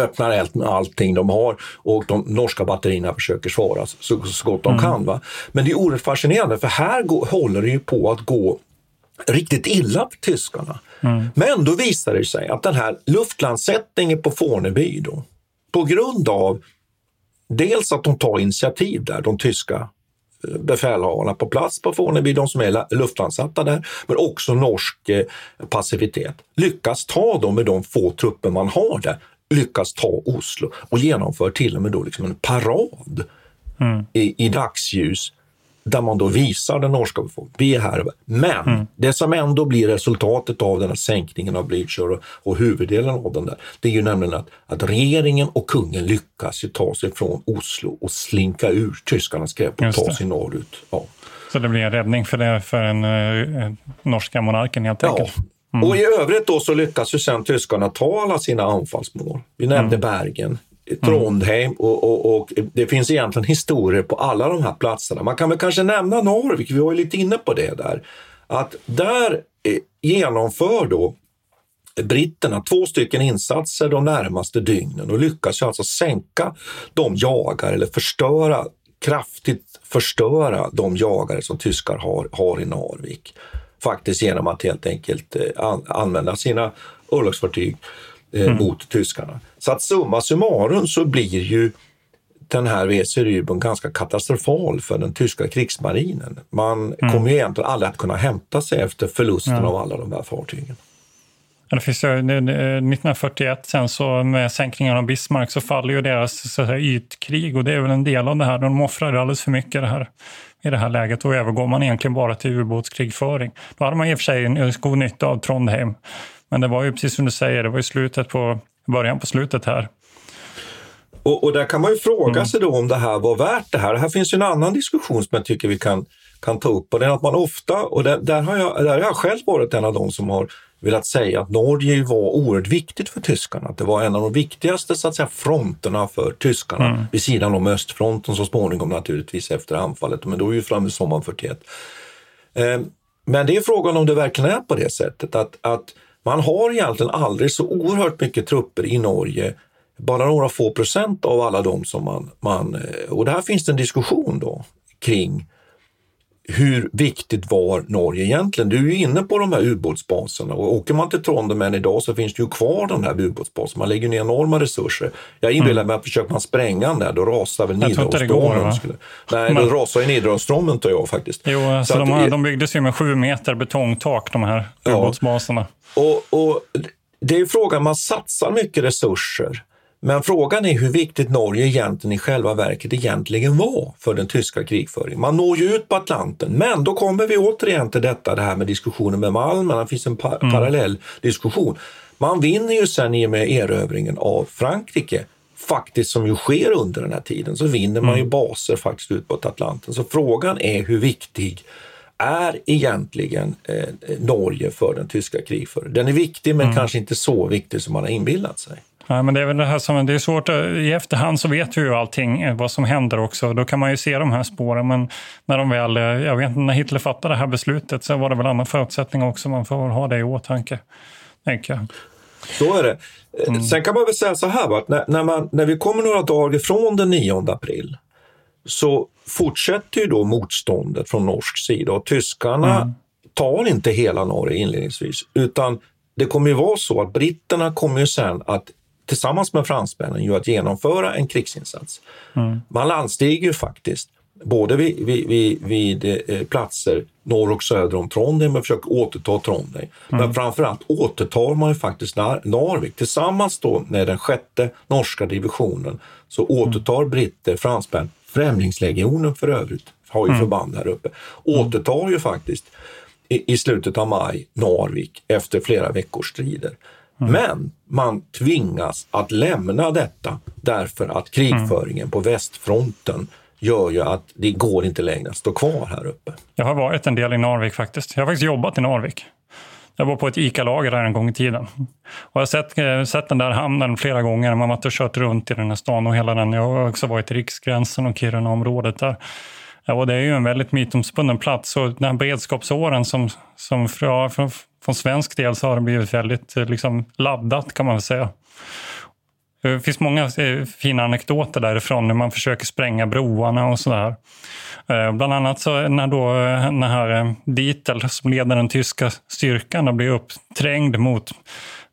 öppnar eld med allting de har och de norska batterierna försöker svara så, så gott de kan. Va? Men det är oerhört fascinerande för här gå, håller det ju på att gå riktigt illa för tyskarna. Men då visar det sig att den här luftlandsättningen på Forneby då, på grund av dels att de tar initiativ där, de tyska eh, befälhavarna på plats på Forneby, de som är la- luftlandsatta där, men också norsk eh, passivitet, lyckas ta dem med de få trupper man har där, lyckas ta Oslo och genomför till och med då liksom en parad i, i dagsljus där man då visar den norska befolkningen, vi är här. Men det som ändå blir resultatet av den här sänkningen av Blücher och, och huvuddelen av den där, det är ju nämligen att, att regeringen och kungen lyckas ta sig från Oslo och slinka ur tyskarnas grepp och ta sig norrut. Ja. Så det blir en räddning för, det, för den eh, norska monarken helt Ja. Enkelt. Och i övrigt då så lyckas ju sen tyskarna ta alla sina anfallsmål. Vi nämnde Bergen, Trondheim och, och, och det finns egentligen historier på alla de här platserna. Man kan väl kanske nämna Narvik, vi var ju lite inne på det där. Att där eh, genomför då britterna två stycken insatser de närmaste dygnen och lyckas ju alltså sänka de jagare eller förstöra kraftigt förstöra de jagare som tyskar har, har i Narvik. Faktiskt genom att helt enkelt eh, an, använda sina örlogsfartyg eh, mm. mot tyskarna. Så att summa summarum så blir ju den här WC Rüben ganska katastrofal för den tyska krigsmarinen. Man mm. kommer ju egentligen aldrig att kunna hämta sig efter förlusten ja. av alla de här fartygen. Det finns ju, 1941 sen så med sänkningen av Bismarck så faller ju deras så säga, ytkrig och det är väl en del av det här. De offrar alldeles för mycket det här, i det här läget och övergår man egentligen bara till ubåtskrigföring. Då hade man i och för sig en god nytta av Trondheim. Men det var ju precis som du säger, det var ju slutet på, början på slutet här. Och, och där kan man ju fråga mm. sig då om det här var värt det här. Här finns ju en annan diskussion som jag tycker vi kan, kan ta upp och det är att man ofta, och där, där, har jag, där har jag själv varit en av de som har velat säga att Norge var oerhört viktigt för tyskarna. Att det var en av de viktigaste så att säga, fronterna för tyskarna mm. vid sidan om östfronten så småningom naturligtvis efter anfallet. Men då är vi framme sommaren 41. Eh, men det är frågan om det verkligen är på det sättet att, att man har egentligen aldrig så oerhört mycket trupper i Norge bara några få procent av alla de som man, man... Eh, och där finns det en diskussion då kring hur viktigt var Norge egentligen? Du är ju inne på de här ubåtsbaserna och åker man till Trondheim idag så finns det ju kvar de här ubåtsbaserna. Man lägger ner enorma resurser. Jag inbillar mm. mig att försöker man spränga den där, då rasar väl Nidarosdomen. Nej, Men... då rasar ju Nidarosdomen tror jag faktiskt. Jo, alltså de, här, de byggdes ju med sju meter betongtak de här ja. ubåtsbaserna. Och, och det är frågan, man satsar mycket resurser men frågan är hur viktigt Norge egentligen i själva verket egentligen var för den tyska krigföringen. Man når ju ut på Atlanten, men då kommer vi återigen till detta, det här med diskussionen med Malmen, det finns en par mm. parallell diskussion. Man vinner ju sen i och med erövringen av Frankrike, faktiskt som ju sker under den här tiden, så vinner man ju mm. baser faktiskt ut på Atlanten. Så frågan är hur viktig är egentligen eh, Norge för den tyska krigföringen? Den är viktig, men mm. kanske inte så viktig som man har inbillat sig. Nej, men det är väl det här som, det är svårt, i efterhand så vet vi ju allting eh, vad som händer också. Då kan man ju se de här spåren. Men när de väl, jag vet inte, när Hitler fattade det här beslutet så var det väl andra förutsättningar också. Man får ha det i åtanke, tänker jag. Så är det. Eh, mm. Sen kan man väl säga så här, att när, när, man, när vi kommer några dagar ifrån den 9 april så fortsätter ju då motståndet från norsk sida och tyskarna mm. tar inte hela Norge inledningsvis utan det kommer ju vara så att britterna kommer ju sen att tillsammans med fransmännen ju att genomföra en krigsinsats. Mm. Man landstiger ju faktiskt både vid, vid, vid, vid eh, platser norr och söder om Trondheim och försöker återta Trondheim. Mm. Men framförallt återtar man ju faktiskt Nar Narvik. Tillsammans då med den sjätte norska divisionen så mm. återtar mm. britter, fransmän, Främlingslegionen för övrigt, har ju mm. förband här uppe, återtar ju faktiskt i, i slutet av maj Narvik efter flera veckors strider. Mm. Men man tvingas att lämna detta därför att krigföringen mm. på västfronten gör ju att det går inte längre att stå kvar här uppe. Jag har varit en del i Narvik faktiskt. Jag har faktiskt jobbat i Narvik. Jag var på ett ICA-lager där en gång i tiden. Och jag har sett, eh, sett den där hamnen flera gånger. Man har varit och kört runt i den här stan och hela den. Jag har också varit i Riksgränsen och Kiruna-området där. Och det är ju en väldigt mytomspunnen plats. Och den här beredskapsåren som, som från, från svensk del så har det blivit väldigt eh, liksom, laddat kan man väl säga. Det finns många eh, fina anekdoter därifrån när man försöker spränga broarna och sådär. Eh, bland annat så när då den här Dietl som leder den tyska styrkan blir uppträngd mot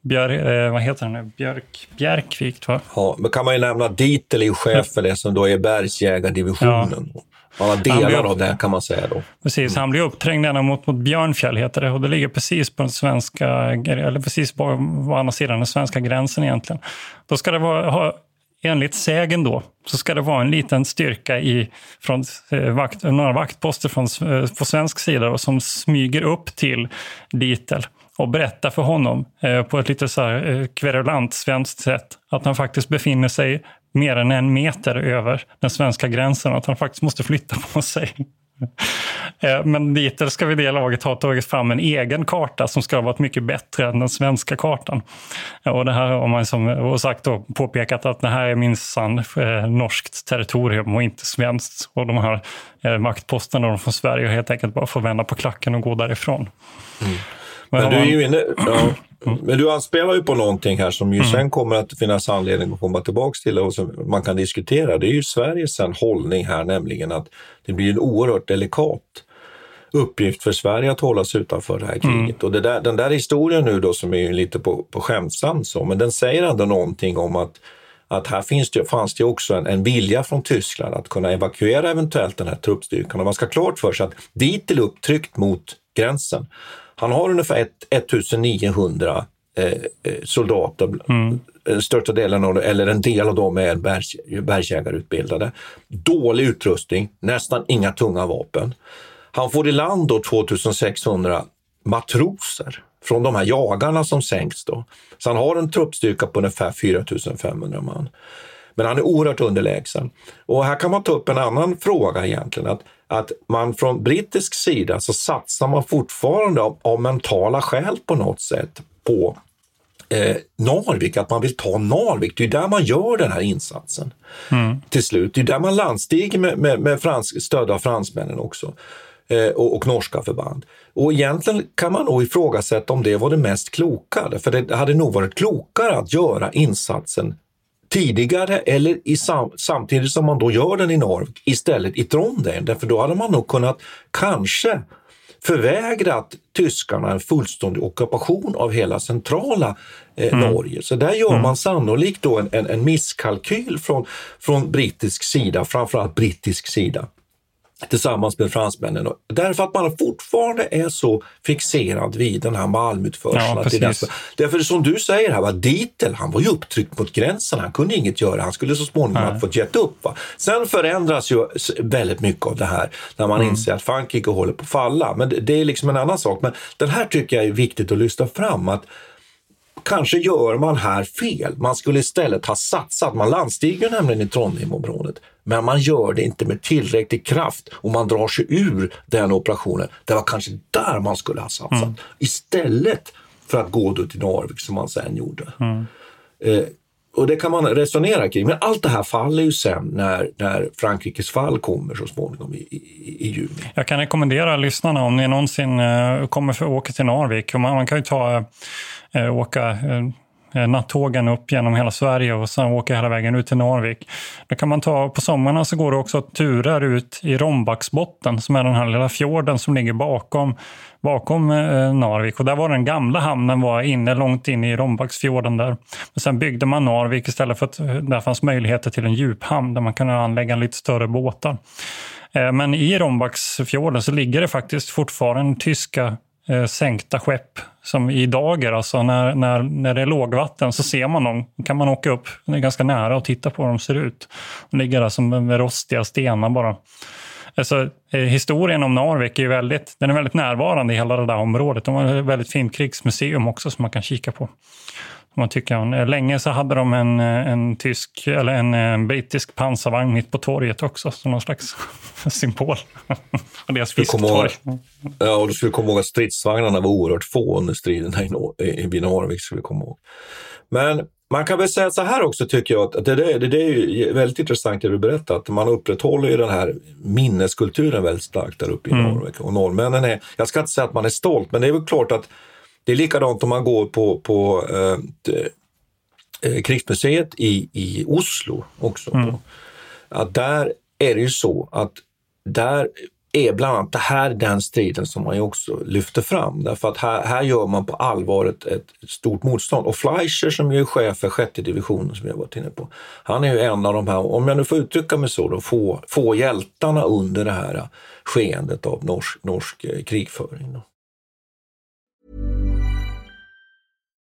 Björ, vad heter den Björk, Bjärkvik, va? Ja, men kan man ju nämna Dietl är chef för det som då är bergsjägardivisionen. Ja. Ja, delar av det kan man säga då. Precis, han blir uppträngd ända mot, mot Björnfjäll heter det och det ligger precis på den svenska, eller precis på, på andra sidan den svenska gränsen egentligen. Då ska det vara, ha, enligt sägen då, så ska det vara en liten styrka i, från eh, vakt, några vaktposter från, eh, på svensk sida då, som smyger upp till Ditel och berättar för honom eh, på ett lite så här, eh, kverulant svenskt sätt att han faktiskt befinner sig mer än en meter över den svenska gränsen och att han faktiskt måste flytta (laughs) på sig. Eh, men dit ska vi det laget ha tagit fram en egen karta som ska ha varit mycket bättre än den svenska kartan. Och det här har man som, och sagt då, påpekat att det här är minsann eh, norskt territorium och inte svenskt. Och de här eh, maktposterna från Sverige helt enkelt bara får vända på klacken och gå därifrån. Mm. Men, men du är ju inne, ja, Mm. Men du anspelar ju på någonting här som ju mm. sen kommer att finnas anledning att komma tillbaka till och som man kan diskutera. Det är ju Sveriges sen hållning här, nämligen att det blir en oerhört delikat uppgift för Sverige att hålla sig utanför det här kriget. Mm. Och där, den där historien nu då som är lite på, på skämtsamt så, men den säger ändå någonting om att att här finns det, fanns det också en, en vilja från Tyskland att kunna evakuera eventuellt den här truppstyrkan. Och man ska klart för sig att dit är upptryckt mot gränsen. Han har ungefär 1900 eh, eh, soldater, mm. största delen av eller en del av dem är bergs, bergsjägarutbildade. Dålig utrustning, nästan inga tunga vapen. Han får i land då 2600 matroser från de här jagarna som sänks. Då. Så han har en truppstyrka på ungefär 4500 man. Men han är oerhört underlägsen. Och här kan man ta upp en annan fråga egentligen. Att, att man från brittisk sida så satsar man fortfarande av, av mentala skäl på något sätt på eh, Narvik, att man vill ta Narvik. Det är där man gör den här insatsen mm. till slut. Det är där man landstiger med, med, med fransk, stöd av fransmännen också eh, och, och, norska förband. Och egentligen kan man nog ifrågasätta om det var det mest kloka, för det hade nog varit klokare att göra insatsen tidigare eller i sam samtidigt som man då gör den i Narvik istället i Trondheim. Därför då hade man nog kunnat kanske förvägrat tyskarna en fullständig ockupation av hela centrala eh, mm. Norge. Så där gör mm. man sannolikt då en, en, en misskalkyl från, från brittisk sida, framförallt brittisk sida tillsammans med fransmännen. Därför att man fortfarande är så fixerad vid den här malmutförseln. Ja, Därför som du säger här, va, han var ju upptryckt mot gränsen, han kunde inget göra, han skulle så småningom ha fått gett upp. Va? Sen förändras ju väldigt mycket av det här när man mm. inser att Frankrike håller på att falla. Men det, det är liksom en annan sak. Men den här tycker jag är viktigt att lyfta fram. att Kanske gör man här fel. Man skulle istället ha satsat. Man landstiger nämligen i Trondheimområdet, men man gör det inte med tillräcklig kraft och man drar sig ur den operationen. Det var kanske där man skulle ha satsat mm. istället för att gå då till Narvik som man sen gjorde. Mm. Eh, och det kan man resonera kring. Men allt det här faller ju sen när, när Frankrikes fall kommer så småningom i, i, i juni. Jag kan rekommendera lyssnarna om ni någonsin eh, kommer för att åka till Narvik. Man, man kan ju ta eh, åka eh, Eh, nattågen upp genom hela Sverige och sen åka hela vägen ut till Narvik. Då kan man ta, på sommarna så går det också turer ut i Rombaksbotten som är den här lilla fjorden som ligger bakom, bakom eh, Narvik. Och där var den gamla hamnen var inne långt in i Rombaksfjorden. där. Men sen byggde man Narvik istället för att eh, där fanns möjligheter till en djuphamn där man kunde anlägga lite större båtar. Eh, men i Rombaksfjorden så ligger det faktiskt fortfarande tyska eh, sänkta skepp som i dager, alltså när, när, när det är lågvatten så ser man dem. Då kan man åka upp ganska nära och titta på hur de ser ut. De ligger där som med rostiga stenar bara. Alltså, eh, historien om Narvik är väldigt, den är väldigt närvarande i hela det där området. De har ett väldigt fint krigsmuseum också som man kan kika på man tycker. Länge så hade de en, en tysk eller en, en brittisk pansarvagn mitt på torget också som någon slags (laughs) symbol. och deras fisktorg. Ja, och du skulle komma ihåg att stridsvagnarna var oerhört få under striderna i, i Narvik. Skulle komma ihåg. Men man kan väl säga så här också tycker jag, att det, det, det är väldigt intressant det du berättar, att man upprätthåller ju den här minneskulturen väldigt starkt där uppe i mm. Norrvik. Och norrmännen är, jag ska inte säga att man är stolt, men det är väl klart att det är likadant om man går på, på eh, eh, krigsmuseet i, i Oslo också. Mm. Att där är det ju så att där är bland annat det här den striden som man ju också lyfter fram. Därför att här, här gör man på allvar ett, ett stort motstånd. Och Fleischer som är chef för sjätte divisionen som jag varit inne på, han är ju en av de här, om jag nu får uttrycka mig så, de få, få hjältarna under det här skeendet av norsk, norsk eh, krigföring.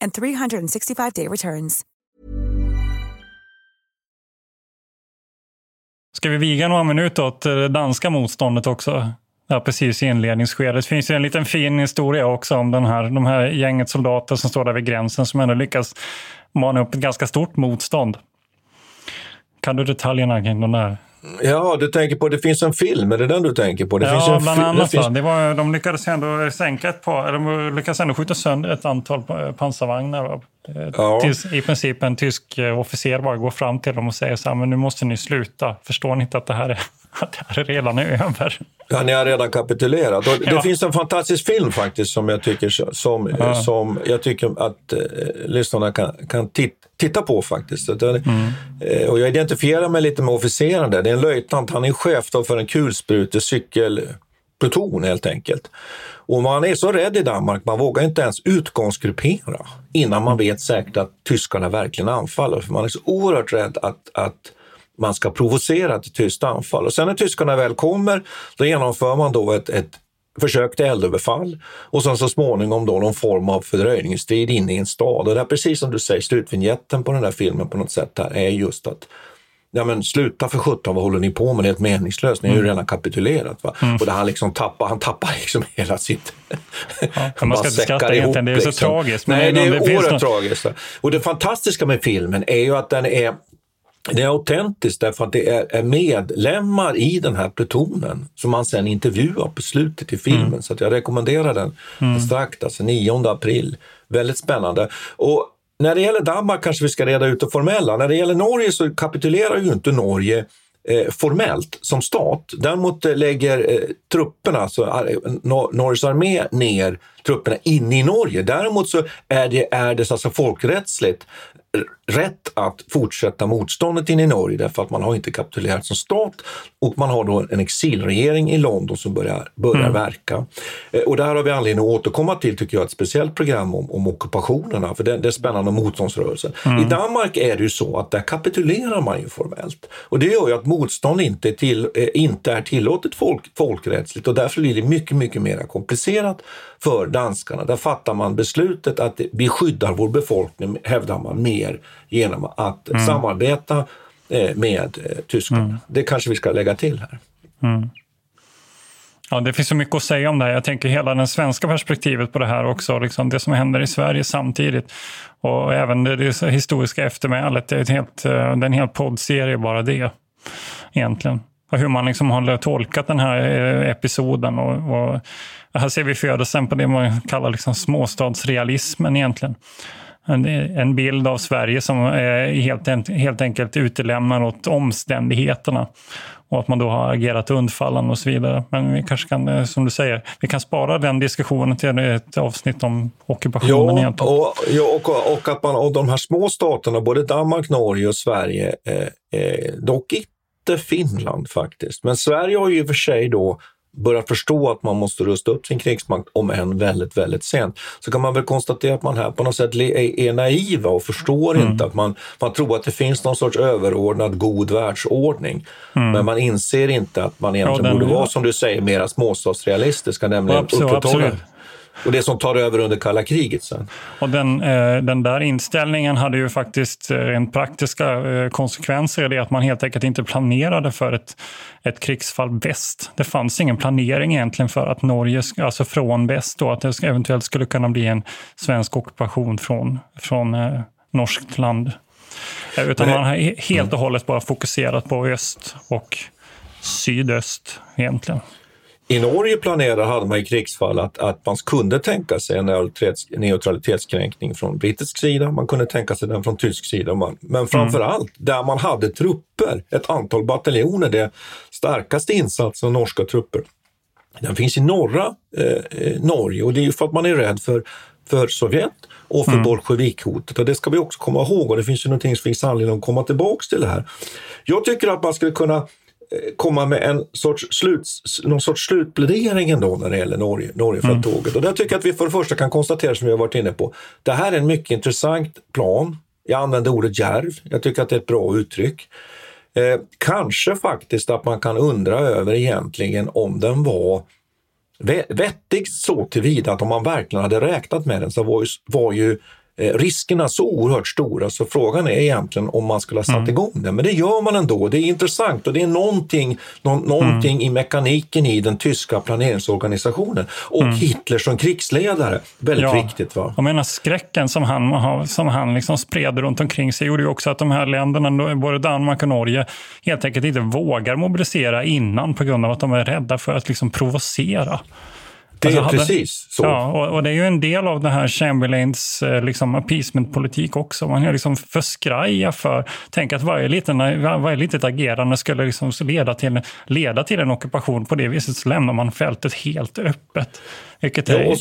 and 365-day returns. Ska vi viga några minuter åt eh, det danska motståndet också? Ja, precis i inledningsskedet. Det finns ju en liten fin historia också om den här, de här gänget soldater som står där vid gränsen som ändå lyckas mana upp ett ganska stort motstånd. Kan du detaljerna kring den där? Ja, du tänker på, det finns en film, är det den du tänker på? Det ja, finns en bland annat. det finns... Det var, de lyckades ändå sänka ett par, de lyckades ändå skjuta sönder ett antal pa- pansarvagnar. Ja. Tills i princip en tysk eh, officer bara går fram till dem och säger så här, men nu måste ni sluta. Förstår ni inte att det här är, (laughs) att det här är redan är över? Ja, ni har redan kapitulerat. Och Det Ja. finns en fantastisk film faktiskt som jag tycker, som, Ja. som jag tycker att eh, lyssnarna kan, kan tit, titta på faktiskt. Mm. eh, och jag identifierar mig lite med officeren där. Det är en löjtnant, han är chef för en pluton, helt enkelt. Och man är så rädd i Danmark, man vågar inte ens utgångsgruppera innan man vet säkert att tyskarna verkligen anfaller. För man är så oerhört rädd att, att man ska provocera ett tyst anfall. Och sen när tyskarna väl kommer, då genomför man då ett, ett försök till eldöverfall och sen så småningom då någon form av fördröjningsstrid inne i en stad. Och det är precis som du säger, slutvinjetten på den här filmen på något sätt här är just att Ja men sluta för sjutton, vad håller ni på med? Det är helt meningslöst. Ni har ju redan kapitulerat. Va? Och där han liksom tappar, han tappar liksom (laughs) hela sitt... men man ska inte skratta egentligen, det är så tragiskt, men Nej, det är det oerhört någon- tragiskt. Och det fantastiska med filmen är ju att den är det är autentiskt därför att det är, medlemmar i den här plutonen som man sen intervjuar på slutet i filmen. Mm. Så jag rekommenderar den strakt, alltså 9 april. Väldigt spännande. Och när det gäller Danmark kanske vi ska reda ut det formella. När det gäller Norge så kapitulerar ju inte Norge eh, formellt som stat. Däremot eh, lägger eh, trupperna, alltså Nor- Norges armé, ner trupperna inne i Norge. Däremot så är det, är det alltså folkrättsligt rätt att fortsätta motståndet in i Norge därför att man har inte kapitulerat som stat och man har då en exilregering i London som börjar, börjar Mm. verka. Eh, Och där har vi anledning att återkomma till, tycker jag, ett speciellt program om, om ockupationerna, för det, det är spännande om motståndsrörelsen. Mm. I Danmark är det ju så att där kapitulerar man ju formellt. Och det gör ju att motstånd inte är, till, eh, inte är tillåtet folk, folkrättsligt och därför blir det mycket, mycket mer komplicerat för danskarna. Där fattar man beslutet att vi skyddar vår befolkning, hävdar man, mer genom att Mm. samarbeta eh, med eh, tyskarna. Det kanske vi ska lägga till här. Ja, det finns så mycket att säga om det här. Jag tänker hela det svenska perspektivet på det här också. Liksom det som händer i Sverige samtidigt. Och även det, det historiska eftermälet. Det är, ett helt, eh, det är en hel poddserie bara det. Egentligen. Och hur man liksom har tolkat den här episoden. Och, och här ser vi födelsen på det man kallar liksom småstadsrealismen egentligen. En, bild av Sverige som är helt, en- helt enkelt utelämnad åt omständigheterna. Och att man då har agerat undfallande och så vidare. Men vi kanske kan, eh, som du säger, vi kan spara den diskussionen till ett avsnitt om ockupationen Ja, egentligen. och, ja och, och att man av de här små staterna, både Danmark, Norge och Sverige, eh, eh, dock inte Finland faktiskt. Men Sverige har ju i och för sig då börjat förstå att man måste rusta upp sin krigsmakt, om än väldigt, väldigt sent. Så kan man väl konstatera att man här på något sätt är, är naiva och förstår Mm. inte att man, man tror att det finns någon sorts överordnad god världsordning. Men man inser inte att man egentligen Mm. den- borde vara, som du säger, mera småstatsrealistiska, nämligen Absolut, upprätthålla absolut. Och det som tar över under kalla kriget sen. Och den, eh, den där inställningen hade ju faktiskt eh, rent praktiska eh, konsekvenser i det att man helt enkelt inte planerade för ett, ett krigsfall väst. Det fanns ingen planering egentligen för att Norge, alltså från väst då, att det eventuellt skulle kunna bli en svensk ockupation från, från, eh, norskt land. Eh, Utan man har he- helt och hållet bara fokuserat på öst och sydöst egentligen. I Norge planerade hade man i krigsfall att, att man kunde tänka sig en neutralitets, neutralitetskränkning från brittisk sida, man kunde tänka sig den från tysk sida. Man, men framför allt där man hade trupper, ett antal bataljoner, det starkaste insatsen av norska trupper. Den finns i norra eh, eh, Norge och det är ju för att man är rädd för, för Sovjet och för bolsjevikhotet. Och det ska vi också komma ihåg och det finns ju någonting som finns anledning att komma tillbaks till det här. Jag tycker att man skulle kunna komma med en sorts, slut, någon sorts slutplädering ändå när det gäller Norge, Norgefälttåget. Och där tycker jag att vi för det första kan konstatera, som vi har varit inne på, det här är en mycket intressant plan. Jag använder ordet djärv. Jag tycker att det är ett bra uttryck. Eh, kanske faktiskt att man kan undra över egentligen om den var vettig så tillvida att om man verkligen hade räknat med den så var ju, var ju eh, riskerna så oerhört stora så frågan är egentligen om man skulle ha satt igång den. Men det gör man ändå. Det är intressant och det är någonting, nå, någonting i mekaniken i den tyska planeringsorganisationen och Hitler som krigsledare. Väldigt Ja. viktigt. va? Jag menar skräcken som han, som han liksom spred runt omkring sig gjorde ju också att de här länderna, både Danmark och Norge, helt enkelt inte vågar mobilisera innan på grund av att de är rädda för att liksom provocera. Det är Alltså, hade- precis så. Ja, och, och det är ju en del av det här Chamberlains eh, liksom appeasement-politik också. Man är liksom för skraja för... Tänk att varje, liten, varje litet agerande skulle liksom leda, till, leda till en ockupation. På det viset så lämnar man fältet helt öppet. Vilket är, Ja,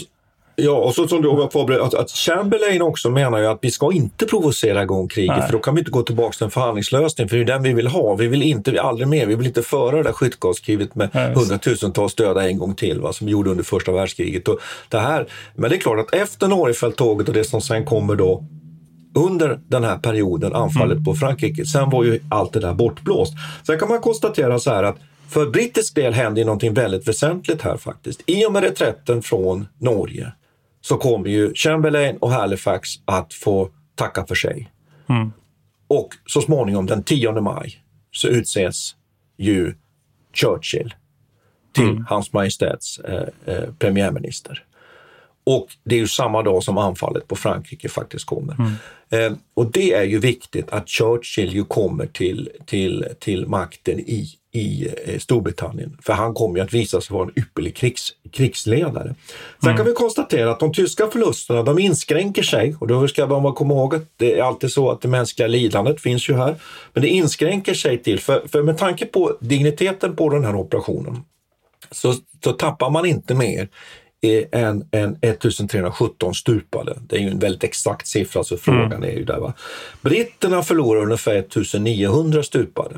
ja, och så som du har förberett, att, att Chamberlain också menar ju att vi ska inte provocera igång kriget Nej. för då kan vi inte gå tillbaka till en förhandlingslösning för det är den vi vill ha. Vi vill inte, aldrig mer, vi vill inte föra det där skyttegravskriget med Nej, hundratusentals döda en gång till va, som vi gjorde under första världskriget. Och det här, men det är klart att efter Norgefälttåget och det som sen kommer då under den här perioden, anfallet på Frankrike, sen var ju allt det där bortblåst. Sen kan man konstatera så här att för brittisk del händer någonting väldigt väsentligt här faktiskt. I och med reträtten från Norge så kommer ju Chamberlain och Halifax att få tacka för sig. Och så småningom den 10 maj så utses ju Churchill till Hans Majestäts eh, eh, premiärminister. Och det är ju samma dag som anfallet på Frankrike faktiskt kommer. Eh, och det är ju viktigt att Churchill ju kommer till, till, till makten i, i eh, Storbritannien. För han kommer ju att visa sig vara en ypperlig krigs, krigsledare. Sen kan vi konstatera att de tyska förlusterna de inskränker sig och då ska man komma ihåg att det är alltid så att det mänskliga lidandet finns ju här. Men det inskränker sig till, för, för med tanke på digniteten på den här operationen så, så tappar man inte mer än, än 1317 stupade. Det är ju en väldigt exakt siffra, så frågan är ju där. Va? Britterna förlorar ungefär 1900 stupade.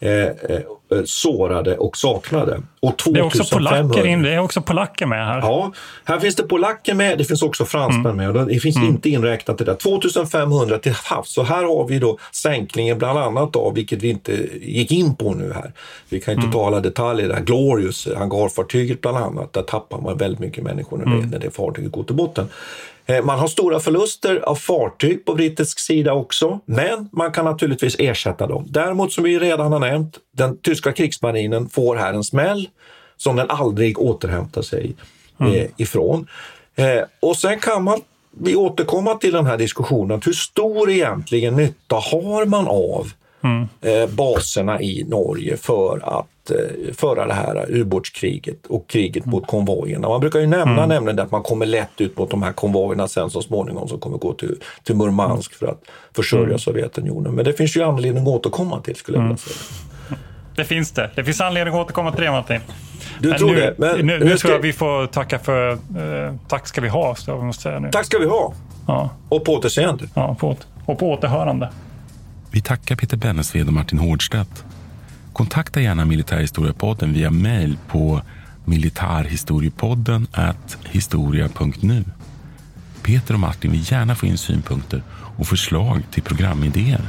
Eh, eh, sårade och saknade. Och det, är också 2500 polacker in, det är också polacker med här. Ja, här finns det polacker med, det finns också fransmän med och det finns inte inräknat det där. 2500 till havs. Så här har vi då sänkningen bland annat av, vilket vi inte gick in på nu här. Vi kan inte ta alla detaljer där. Glorious, hangarfartyget bland annat, där tappar man väldigt mycket människor när, det, när det fartyget går till botten. Eh, Man har stora förluster av fartyg på brittisk sida också, men man kan naturligtvis ersätta dem. Däremot, som vi redan har nämnt, den tyska krigsmarinen får här en smäll som den aldrig återhämtar sig eh, ifrån. Eh, och sen kan man vi återkomma till den här diskussionen. Hur stor egentligen nytta har man av eh, baserna i Norge för att eh, föra det här ubåtskriget och kriget mot konvojerna. Man brukar ju nämna nämligen det att man kommer lätt ut mot de här konvojerna sen så småningom som kommer gå till, till Murmansk för att försörja Sovjetunionen. Men det finns ju anledning att återkomma till skulle jag vilja säga. (laughs) Det finns det. Det finns anledning att återkomma till det Martin. Du Men tror nu, det? Men nu, nu ska- tror jag vi får tacka för... Eh, tack ska vi ha, så jag måste säga nu. Tack ska vi ha! Ja, Och på återseende. ja, på, och på återhörande. Vi tackar Peter Bennesved och Martin Hårdstedt. Kontakta gärna Militärhistoriepodden via mejl på militarhistoriepodden historia.nu. Peter och Martin vill gärna få in synpunkter och förslag till programidéer.